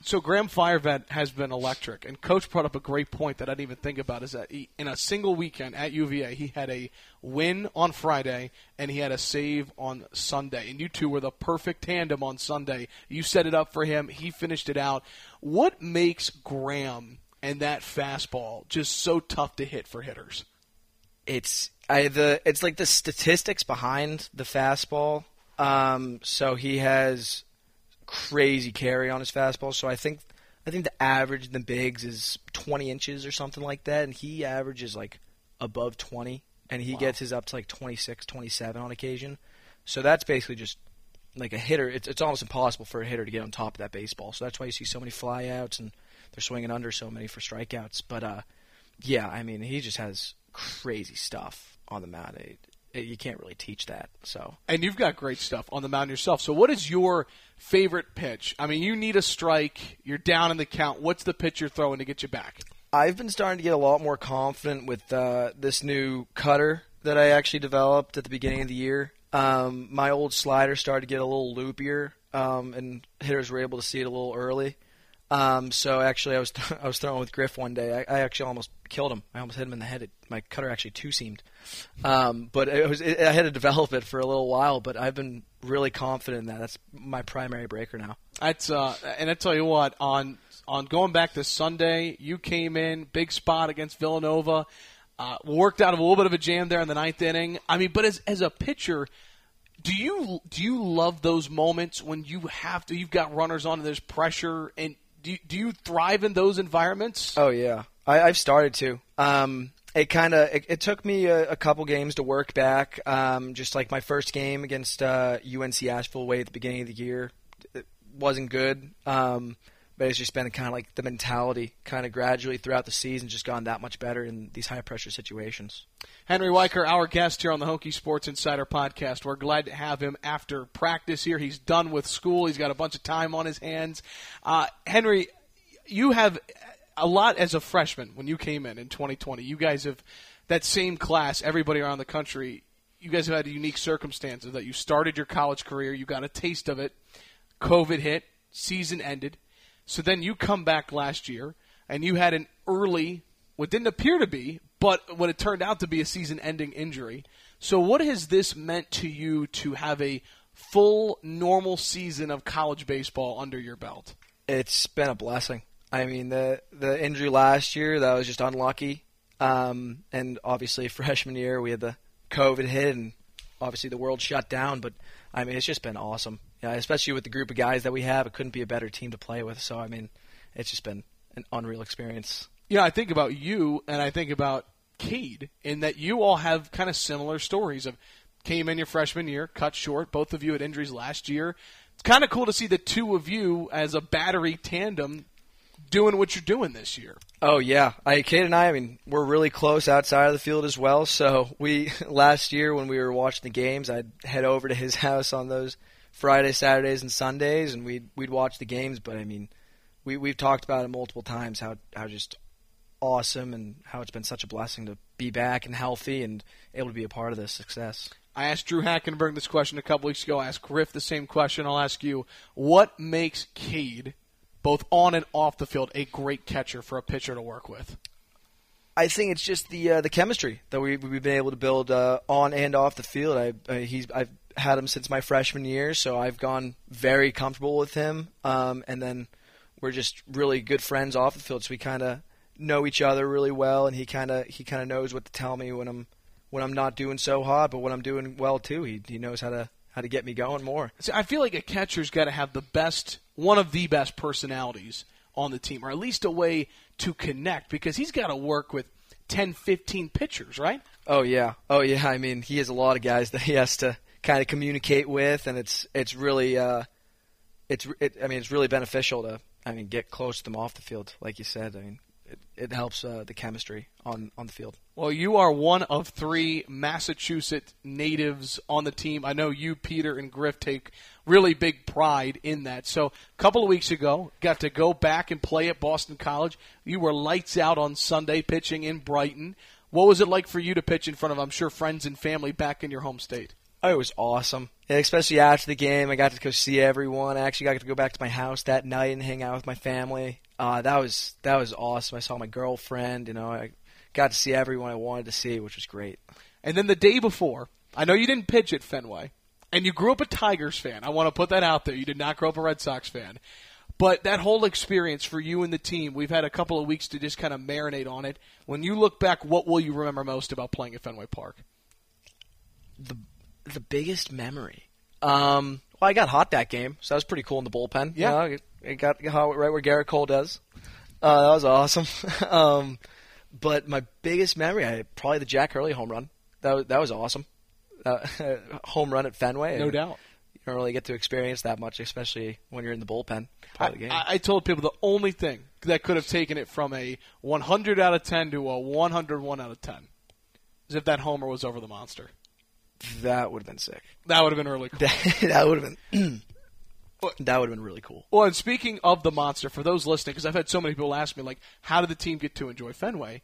So Graham Firoved has been electric, and Coach brought up a great point that I didn't even think about. Is that he, in a single weekend at UVA, he had a win on Friday and he had a save on Sunday, and you two were the perfect tandem on Sunday. You set it up for him, he finished it out. What makes Graham and that fastball just so tough to hit for hitters? It's I the it's like the statistics behind the fastball. Um, so he has crazy carry on his fastball. So I think I think the average in the bigs is 20 inches or something like that, and he averages like above 20, and he wow. gets his up to like 26, 27 on occasion. So that's basically just like a hitter. It's, it's almost impossible for a hitter to get on top of that baseball. So that's why you see so many flyouts and they're swinging under so many for strikeouts. But uh, yeah, I mean, he just has crazy stuff on the mound. It, you can't really teach that. So, and you've got great stuff on the mound yourself. So, what is your favorite pitch? I mean, you need a strike. You're down in the count. What's the pitch you're throwing to get you back? I've been starting to get a lot more confident with uh, this new cutter that I actually developed at the beginning of the year. Um, my old slider started to get a little loopier. um, and hitters were able to see it a little early. Um, so actually, I was I was throwing with Griff one day. I, I actually almost killed him. I almost hit him in the head. It, my cutter actually two seamed, um, but it was it, I had to develop it for a little while. But I've been really confident in that. That's my primary breaker now. That's uh, and I tell you what on on going back to Sunday, you came in big spot against Villanova. Uh, worked out of a little bit of a jam there in the ninth inning. I mean, but as as a pitcher, do you do you love those moments when you have to? You've got runners on, and there's pressure, and do you, do you thrive in those environments? Oh yeah, I, I've started to. Um, it kind of it, it, took me a, a, couple games to work back. Um, just like my first game against uh, UNC Asheville way at the beginning of the year, it wasn't good. Um, but it's just been kind of like the mentality kind of gradually throughout the season just gone that much better in these high pressure situations. Henry Weycker, our guest here on the Hokie Sports Insider podcast. We're glad to have him after practice here. He's done with school. He's got a bunch of time on his hands. Uh, Henry, you have a lot as a freshman when you came in in 2020. You guys have that same class, everybody around the country. You guys have had unique circumstances that you started your college career, you got a taste of it. COVID hit, season ended so then you come back last year and you had an early, what didn't appear to be, but what it turned out to be a season ending injury. So what has this meant to you to have a full normal season of college baseball under your belt? It's been a blessing. I mean, the the injury last year that was just unlucky, um, and obviously freshman year we had the COVID hit, and obviously the world shut down. But I mean, it's just been awesome yeah, especially with the group of guys that we have, it couldn't be a better team to play with. So I mean, it's just been an unreal experience. Yeah, I think about you, and I think about Cade, in that you all have kind of similar stories of came in your freshman year, cut short. Both of you had injuries last year. It's kind of cool to see the two of you as a battery tandem doing what you're doing this year. Oh yeah, I Cade and I. I mean, we're really close outside of the field as well. So we last year when we were watching the games, I'd head over to his house on those Friday, Saturdays, and Sundays, and we'd we'd watch the games. But I mean, we we've talked about it multiple times how how just awesome and how it's been such a blessing to be back and healthy and able to be a part of this success. I asked Drew Hackenberg this question a couple weeks ago. I asked Griff the same question. I'll ask you: What makes Cade, both on and off the field, a great catcher for a pitcher to work with? I think it's just the uh, the chemistry that we, we've been able to build uh, on and off the field. I, uh, he's I've had him since my freshman year, so I've gone very comfortable with him. Um, and then we're just really good friends off the field, so we kind of know each other really well, and he kind of he kind of knows what to tell me when I'm when I'm not doing so hot, but when I'm doing well too. He he knows how to how to get me going more. See, I feel like a catcher's got to have the best, one of the best personalities on the team, or at least a way to connect, because he's got to work with 10, 15 pitchers, right? Oh yeah, oh yeah. I mean, he has a lot of guys that he has to kind of communicate with, and it's it's really uh, it's it, I mean it's really beneficial to I mean get close to them off the field, like you said. I mean it, it helps uh, the chemistry on on the field. Well, you are one of three Massachusetts natives on the team. I know you, Peter, and Griff take really big pride in that. So, a couple of weeks ago, got to go back and play at Boston College. You were lights out on Sunday pitching in Brighton. What was it like for you to pitch in front of, I'm sure, friends and family back in your home state? Oh, it was awesome. And especially after the game, I got to go see everyone. I actually got to go back to my house that night and hang out with my family. Uh, that was that was awesome. I saw my girlfriend. You know, I got to see everyone I wanted to see, which was great. And then the day before, I know you didn't pitch at Fenway, and you grew up a Tigers fan. I want to put that out there. You did not grow up a Red Sox fan. But that whole experience for you and the team, we've had a couple of weeks to just kind of marinate on it. When you look back, what will you remember most about playing at Fenway Park? The the biggest memory. Um, well, I got hot that game, so that was pretty cool in the bullpen. Yeah, you know, it got hot right where Gerrit Cole does. Uh, that was awesome. um, but my biggest memory, I probably the Jack Hurley home run. That was, that was awesome. Uh, home run at Fenway. No doubt. You don't really get to experience that much, especially when you're in the bullpen. I, the I told people the only thing that could have taken it from a 100 out of 10 to a 101 out of 10 is if that homer was over the monster. That would have been sick. That would have been really cool. That, that would have been. that would have been really cool. Well, and speaking of the monster, for those listening, because I've had so many people ask me, like, how did the team get to enjoy Fenway?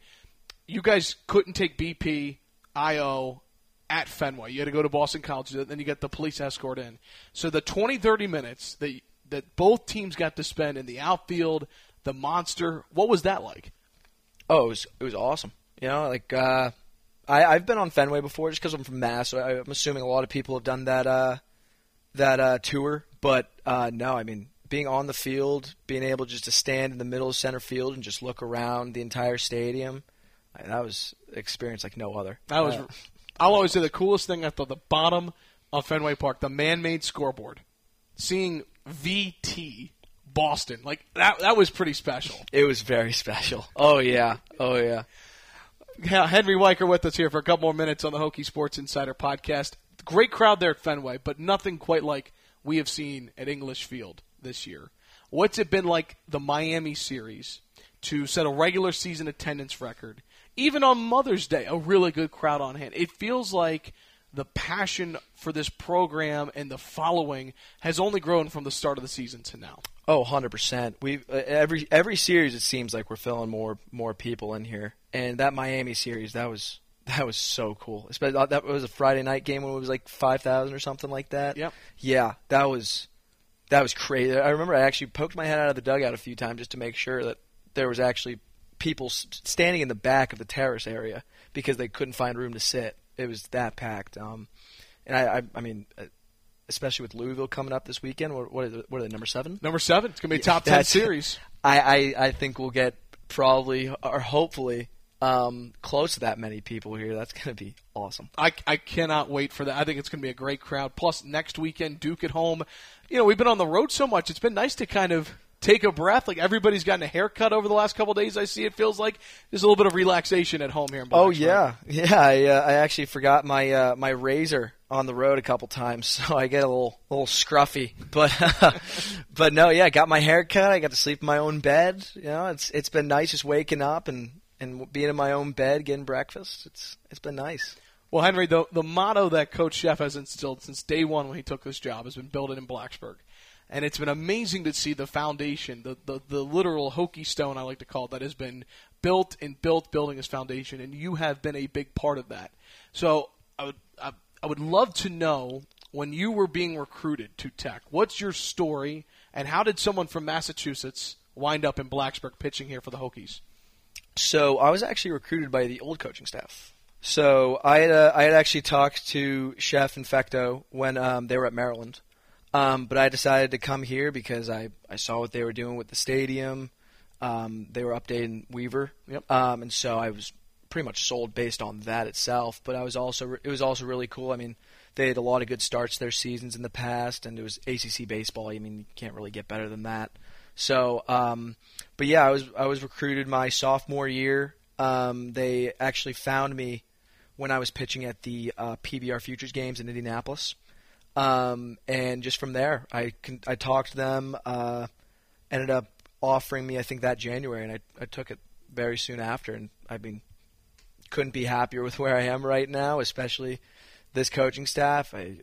You guys couldn't take BP, IO, at Fenway. You had to go to Boston College, and then you get the police escort in. So the 20, 30 minutes that that both teams got to spend in the outfield, the monster. What was that like? Oh, it was it was awesome. You know, like uh, I I've been on Fenway before just because I'm from Mass. So I, I'm assuming a lot of people have done that uh, that uh, tour. But uh, no, I mean being on the field, being able just to stand in the middle of center field and just look around the entire stadium, that was experience like no other. That was. Uh, I'll always say the coolest thing at the, the bottom of Fenway Park, the man-made scoreboard, seeing VT Boston like that. That was pretty special. it was very special. Oh yeah, oh yeah. Henry Weycker with us here for a couple more minutes on the Hokie Sports Insider podcast. Great crowd there at Fenway, but nothing quite like we have seen at English Field this year. What's it been like the Miami series to set a regular season attendance record? Even on Mother's Day, a really good crowd on hand. It feels like the passion for this program and the following has only grown from the start of the season to now. Oh, 100%. We uh, every every series it seems like we're filling more more people in here. And that Miami series, that was that was so cool. Especially uh, that was a Friday night game when it was like 5,000 or something like that. Yep. Yeah, that was that was crazy. I remember I actually poked my head out of the dugout a few times just to make sure that there was actually people standing in the back of the terrace area because they couldn't find room to sit. It was that packed. Um, and I, I, I mean, uh, especially with Louisville coming up this weekend. What, what, are, they, what are they? Number seven. Number seven, it's going to be a top 10 series. I, I, I think we'll get probably or hopefully um, close to that many people here. That's going to be awesome. I, I cannot wait for that. I think it's going to be a great crowd. Plus, next weekend, Duke at home. You know, we've been on the road so much. It's been nice to kind of take a breath. Like everybody's gotten a haircut over the last couple days. I see. It feels like there's a little bit of relaxation at home here in Boston. Oh yeah, yeah. I, uh, I actually forgot my uh, my razor on the road a couple times, so I get a little little scruffy. But but no, yeah. I got my hair cut. I got to sleep in my own bed. You know, it's it's been nice just waking up and and being in my own bed, getting breakfast. It's it's been nice. Well, Henry, the the motto that Coach Szefc has instilled since day one when he took this job has been build it in Blacksburg. And it's been amazing to see the foundation, the, the, the literal Hokie Stone, I like to call it, that has been built and built, building his foundation. And you have been a big part of that. So I would, I, I would love to know when you were being recruited to Tech, what's your story, and how did someone from Massachusetts wind up in Blacksburg pitching here for the Hokies? So I was actually recruited by the old coaching staff. So I had uh, I had actually talked to Szefc and Fecto when um, they were at Maryland, um, but I decided to come here because I, I saw what they were doing with the stadium. Um, they were updating Weaver, Yep. um, and so I was pretty much sold based on that itself. But I was also it was also really cool. I mean, they had a lot of good starts their seasons in the past, and it was ACC baseball. I mean, you can't really get better than that. So, um, but yeah, I was I was recruited my sophomore year. Um, they actually found me when I was pitching at the uh, PBR Futures games in Indianapolis, um, and just from there, I I talked to them. Uh, ended up offering me, I think that January, and I I took it very soon after, and I've mean, couldn't be happier with where I am right now, especially this coaching staff. I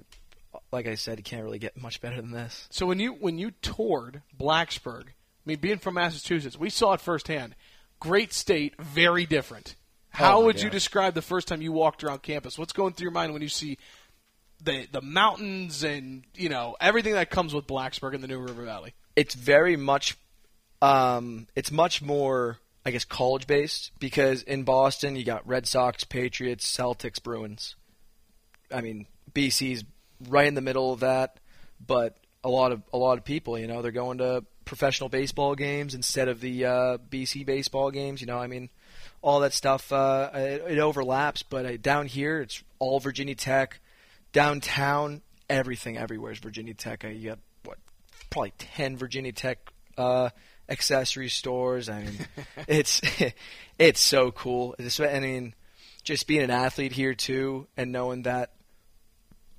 like I said, you can't really get much better than this. So when you when you toured Blacksburg, I mean, being from Massachusetts, we saw it firsthand. Great state, very different. How Oh, would you describe the first time you walked around campus? What's going through your mind when you see the the mountains and you know everything that comes with Blacksburg and the New River Valley? it's very much um, it's much more I guess college based because in Boston you got Red Sox, Patriots, Celtics, Bruins. I mean BC's right in the middle of that, but a lot of a lot of people, you know, they're going to professional baseball games instead of the uh, BC baseball games. You know, I mean, all that stuff uh, it, it overlaps. But uh, down here, it's all Virginia Tech. Downtown, everything everywhere is Virginia Tech. Uh, you got what, probably ten Virginia Tech uh, accessory stores. I mean, it's it's so cool. I mean, just being an athlete here too, and knowing that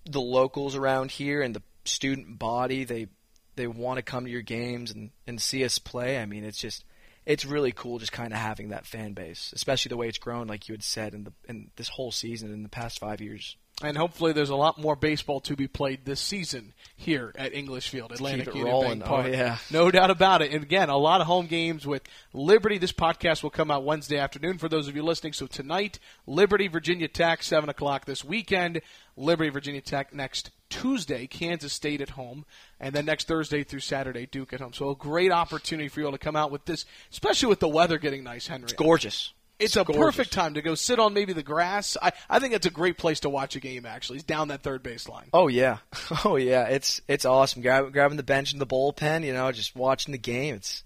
the locals around here and the student body they they want to come to your games and, and see us play. I mean, it's just it's really cool just kind of having that fan base, especially the way it's grown, like you had said in the in this whole season in the past five years. And hopefully there's a lot more baseball to be played this season here at English Field, Atlantic Keep it Union rolling. Bank Oh, yeah. no doubt about it. And again, a lot of home games with Liberty. This podcast will come out Wednesday afternoon for those of you listening. So tonight, Liberty, Virginia Tech, seven o'clock this weekend. Liberty, Virginia Tech next Tuesday, Kansas State at home, and then next Thursday through Saturday, Duke at home. So a great opportunity for you all to come out with this, especially with the weather getting nice, Henry. Gorgeous. It's a gorgeous. perfect time to go sit on maybe the grass. I, I think it's a great place to watch a game. Actually, it's down that third baseline. Oh yeah, oh yeah. It's it's awesome. Grab, grabbing the bench and the bullpen, you know, just watching the game. It's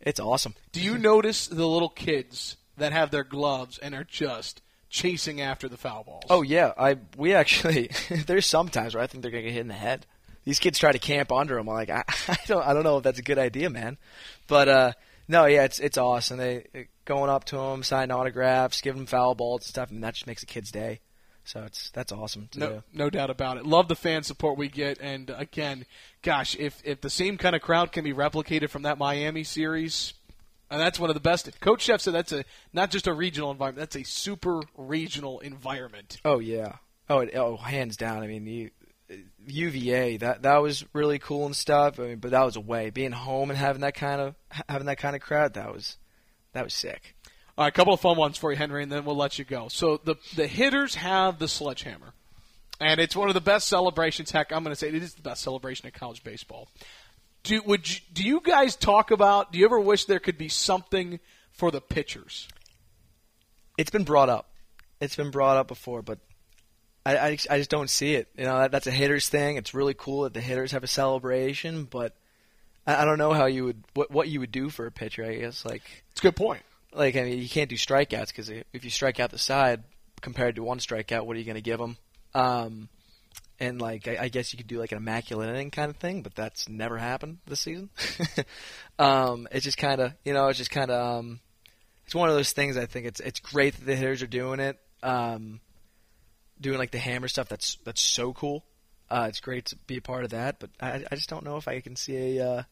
it's awesome. Do you notice the little kids that have their gloves and are just chasing after the foul balls? Oh yeah, I we actually there's some times where I think they're gonna get hit in the head. These kids try to camp under them. I'm like, I, I don't I don't know if that's a good idea, man. But uh, no, yeah, it's it's awesome. They going up to them, signing autographs, giving them foul balls and stuff, and that just makes a kid's day. So it's that's awesome No, do. no doubt about it. Love the fan support we get, and again, gosh, if if the same kind of crowd can be replicated from that Miami series, and that's one of the best. Coach Szefc said that's a not just a regional environment, that's a super regional environment. Oh yeah. Oh, it, oh, hands down. I mean, you, UVA that that was really cool and stuff. I mean, but that was away. Being home and having that kind of having that kind of crowd, that was that was sick. All right, a couple of fun ones for you, Henry, and then we'll let you go. So the the hitters have the sledgehammer, and it's one of the best celebrations. Heck, I'm going to say it is the best celebration in college baseball. Do would you, do you guys talk about? Do you ever wish there could be something for the pitchers? It's been brought up. It's been brought up before, but I, I, just- I just don't see it. You know, that, that's a hitters thing. It's really cool that the hitters have a celebration, but I, I don't know how you would what what you would do for a pitcher. I guess like It's a good point. like I mean you can't do strikeouts because if you strike out the side compared to one strikeout, what are you going to give them? Um, and like I, I guess you could do like an immaculate inning kind of thing, but that's never happened this season. um, it's just kind of you know it's just kind of um, it's one of those things. I think it's it's great that the hitters are doing it, um, doing like the hammer stuff. That's that's so cool. Uh, it's great to be a part of that, but I, I just don't know if I can see a uh,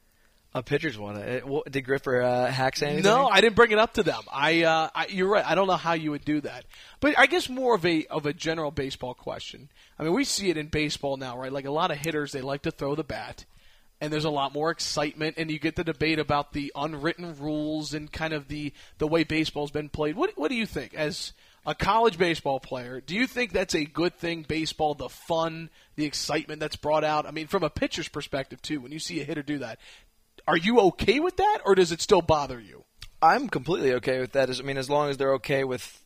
a pitcher's one. Uh, what- Did Gripper uh, hack say anything? No, I didn't bring it up to them. I, uh, I, you're right. I don't know how you would do that, but I guess more of a of a general baseball question. I mean, we see it in baseball now, right? Like a lot of hitters, they like to throw the bat, and there's a lot more excitement, and you get the debate about the unwritten rules and kind of the the way baseball's been played. What what do you think as a college baseball player, do you think that's a good thing? Baseball, the fun, the excitement that's brought out. I mean, from a pitcher's perspective too, when you see a hitter do that, are you okay with that, or does it still bother you? I'm completely okay with that. I mean, as long as they're okay with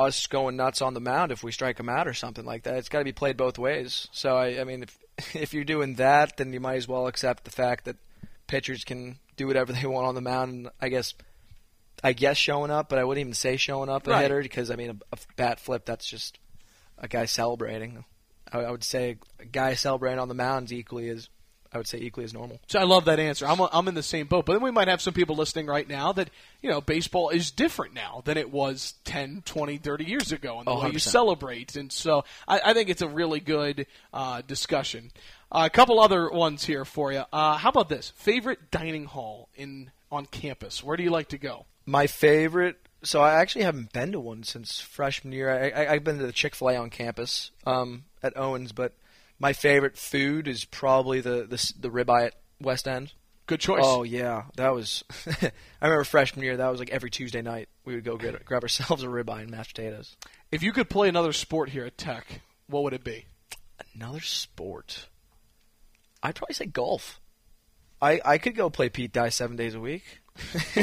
us going nuts on the mound if we strike them out or something like that. It's got to be played both ways. So I, I mean, if if you're doing that, then you might as well accept the fact that pitchers can do whatever they want on the mound. And I guess, I guess showing up, but I wouldn't even say showing up a Right. hitter because I mean, a, a bat flip that's just a guy celebrating. I, I would say a guy celebrating on the mound is equally as I would say equally as normal. So I love that answer. I'm, I'm in the same boat. But then we might have some people listening right now that, you know, baseball is different now than it was 10, 20, 30 years ago and the Oh, way you celebrate. And so I, I think it's a really good uh, discussion. Uh, a couple other ones here for you. Uh, how about this? Favorite dining hall in on campus? Where do you like to go? My favorite. So I actually haven't been to one since freshman year. I, I, I've been to the Chick Fil A on campus um, at Owens, but my favorite food is probably the the, the ribeye at West End. Good choice. Oh yeah, that was. I remember freshman year. That was like every Tuesday night we would go get grab ourselves a ribeye and mashed potatoes. If you could play another sport here at Tech, what would it be? Another sport. I'd probably say golf. I I could go play Pete Dye seven days a week.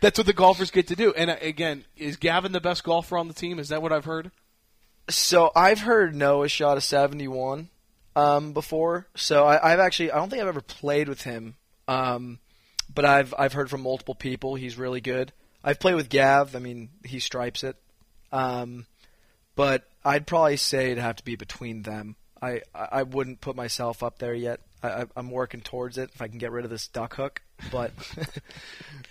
That's what the golfers get to do. And uh, again, is Gavin the best golfer on the team? Is that what I've heard? So I've heard Noah shot a 71 um, before. So I, I've actually I don't think I've ever played with him, um, but I've I've heard from multiple people he's really good. I've played with Gav. I mean he stripes it, um, but I'd probably say it'd have to be between them. I I wouldn't put myself up there yet. I, I, I'm working towards it if I can get rid of this duck hook. But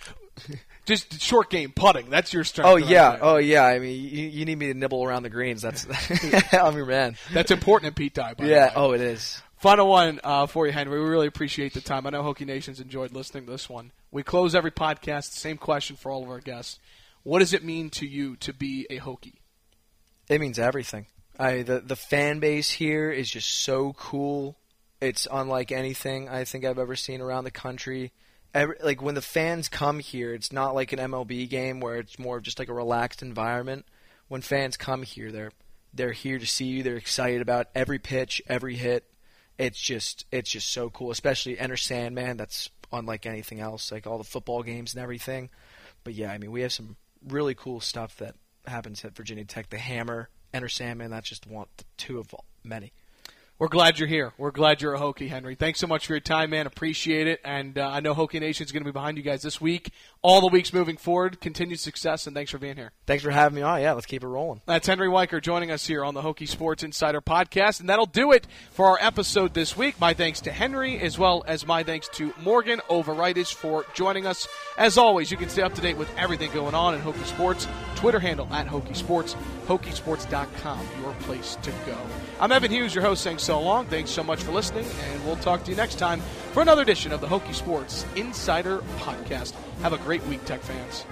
Just short game putting. That's your strength. oh yeah, oh yeah. I mean you, you need me to nibble around the greens. That's I'm your man. That's important in Pete Dye. By the Yeah. Oh, it is. Final one uh, for you, Henry. We really appreciate the time. I know Hokie Nation's enjoyed listening to this one. We close every podcast. Same question for all of our guests. What does it mean to you to be a Hokie? It means everything. I the the fan base here is just so cool. It's unlike anything I think I've ever seen around the country. Every, like when the fans come here, it's not like an MLB game where it's more of just like a relaxed environment. When fans come here, they're they're here to see you. They're excited about every pitch, every hit. It's just it's just so cool, especially Enter Sandman. That's unlike anything else, like all the football games and everything. But yeah, I mean, we have some really cool stuff that happens at Virginia Tech. The Hammer, Enter Sandman. That's just one, two of many. We're glad you're here. We're glad you're a Hokie, Henry. Thanks so much for your time, man. Appreciate it. And uh, I know Hokie Nation is going to be behind you guys this week, all the weeks moving forward. Continued success, and thanks for being here. Thanks for having me on. Yeah, let's keep it rolling. That's Henry Weycker joining us here on the Hokie Sports Insider podcast. And that'll do it for our episode this week. My thanks to Henry, as well as my thanks to Morgan Overitis for joining us. As always, you can stay up to date with everything going on in Hokie Sports. Twitter handle at Hokie Sports, HokieSports.com, your place to go. I'm Evan Hughes, your host, saying so long. Thanks so much for listening, and we'll talk to you next time for another edition of the Hokie Sports Insider Podcast. Have a great week, Tech fans.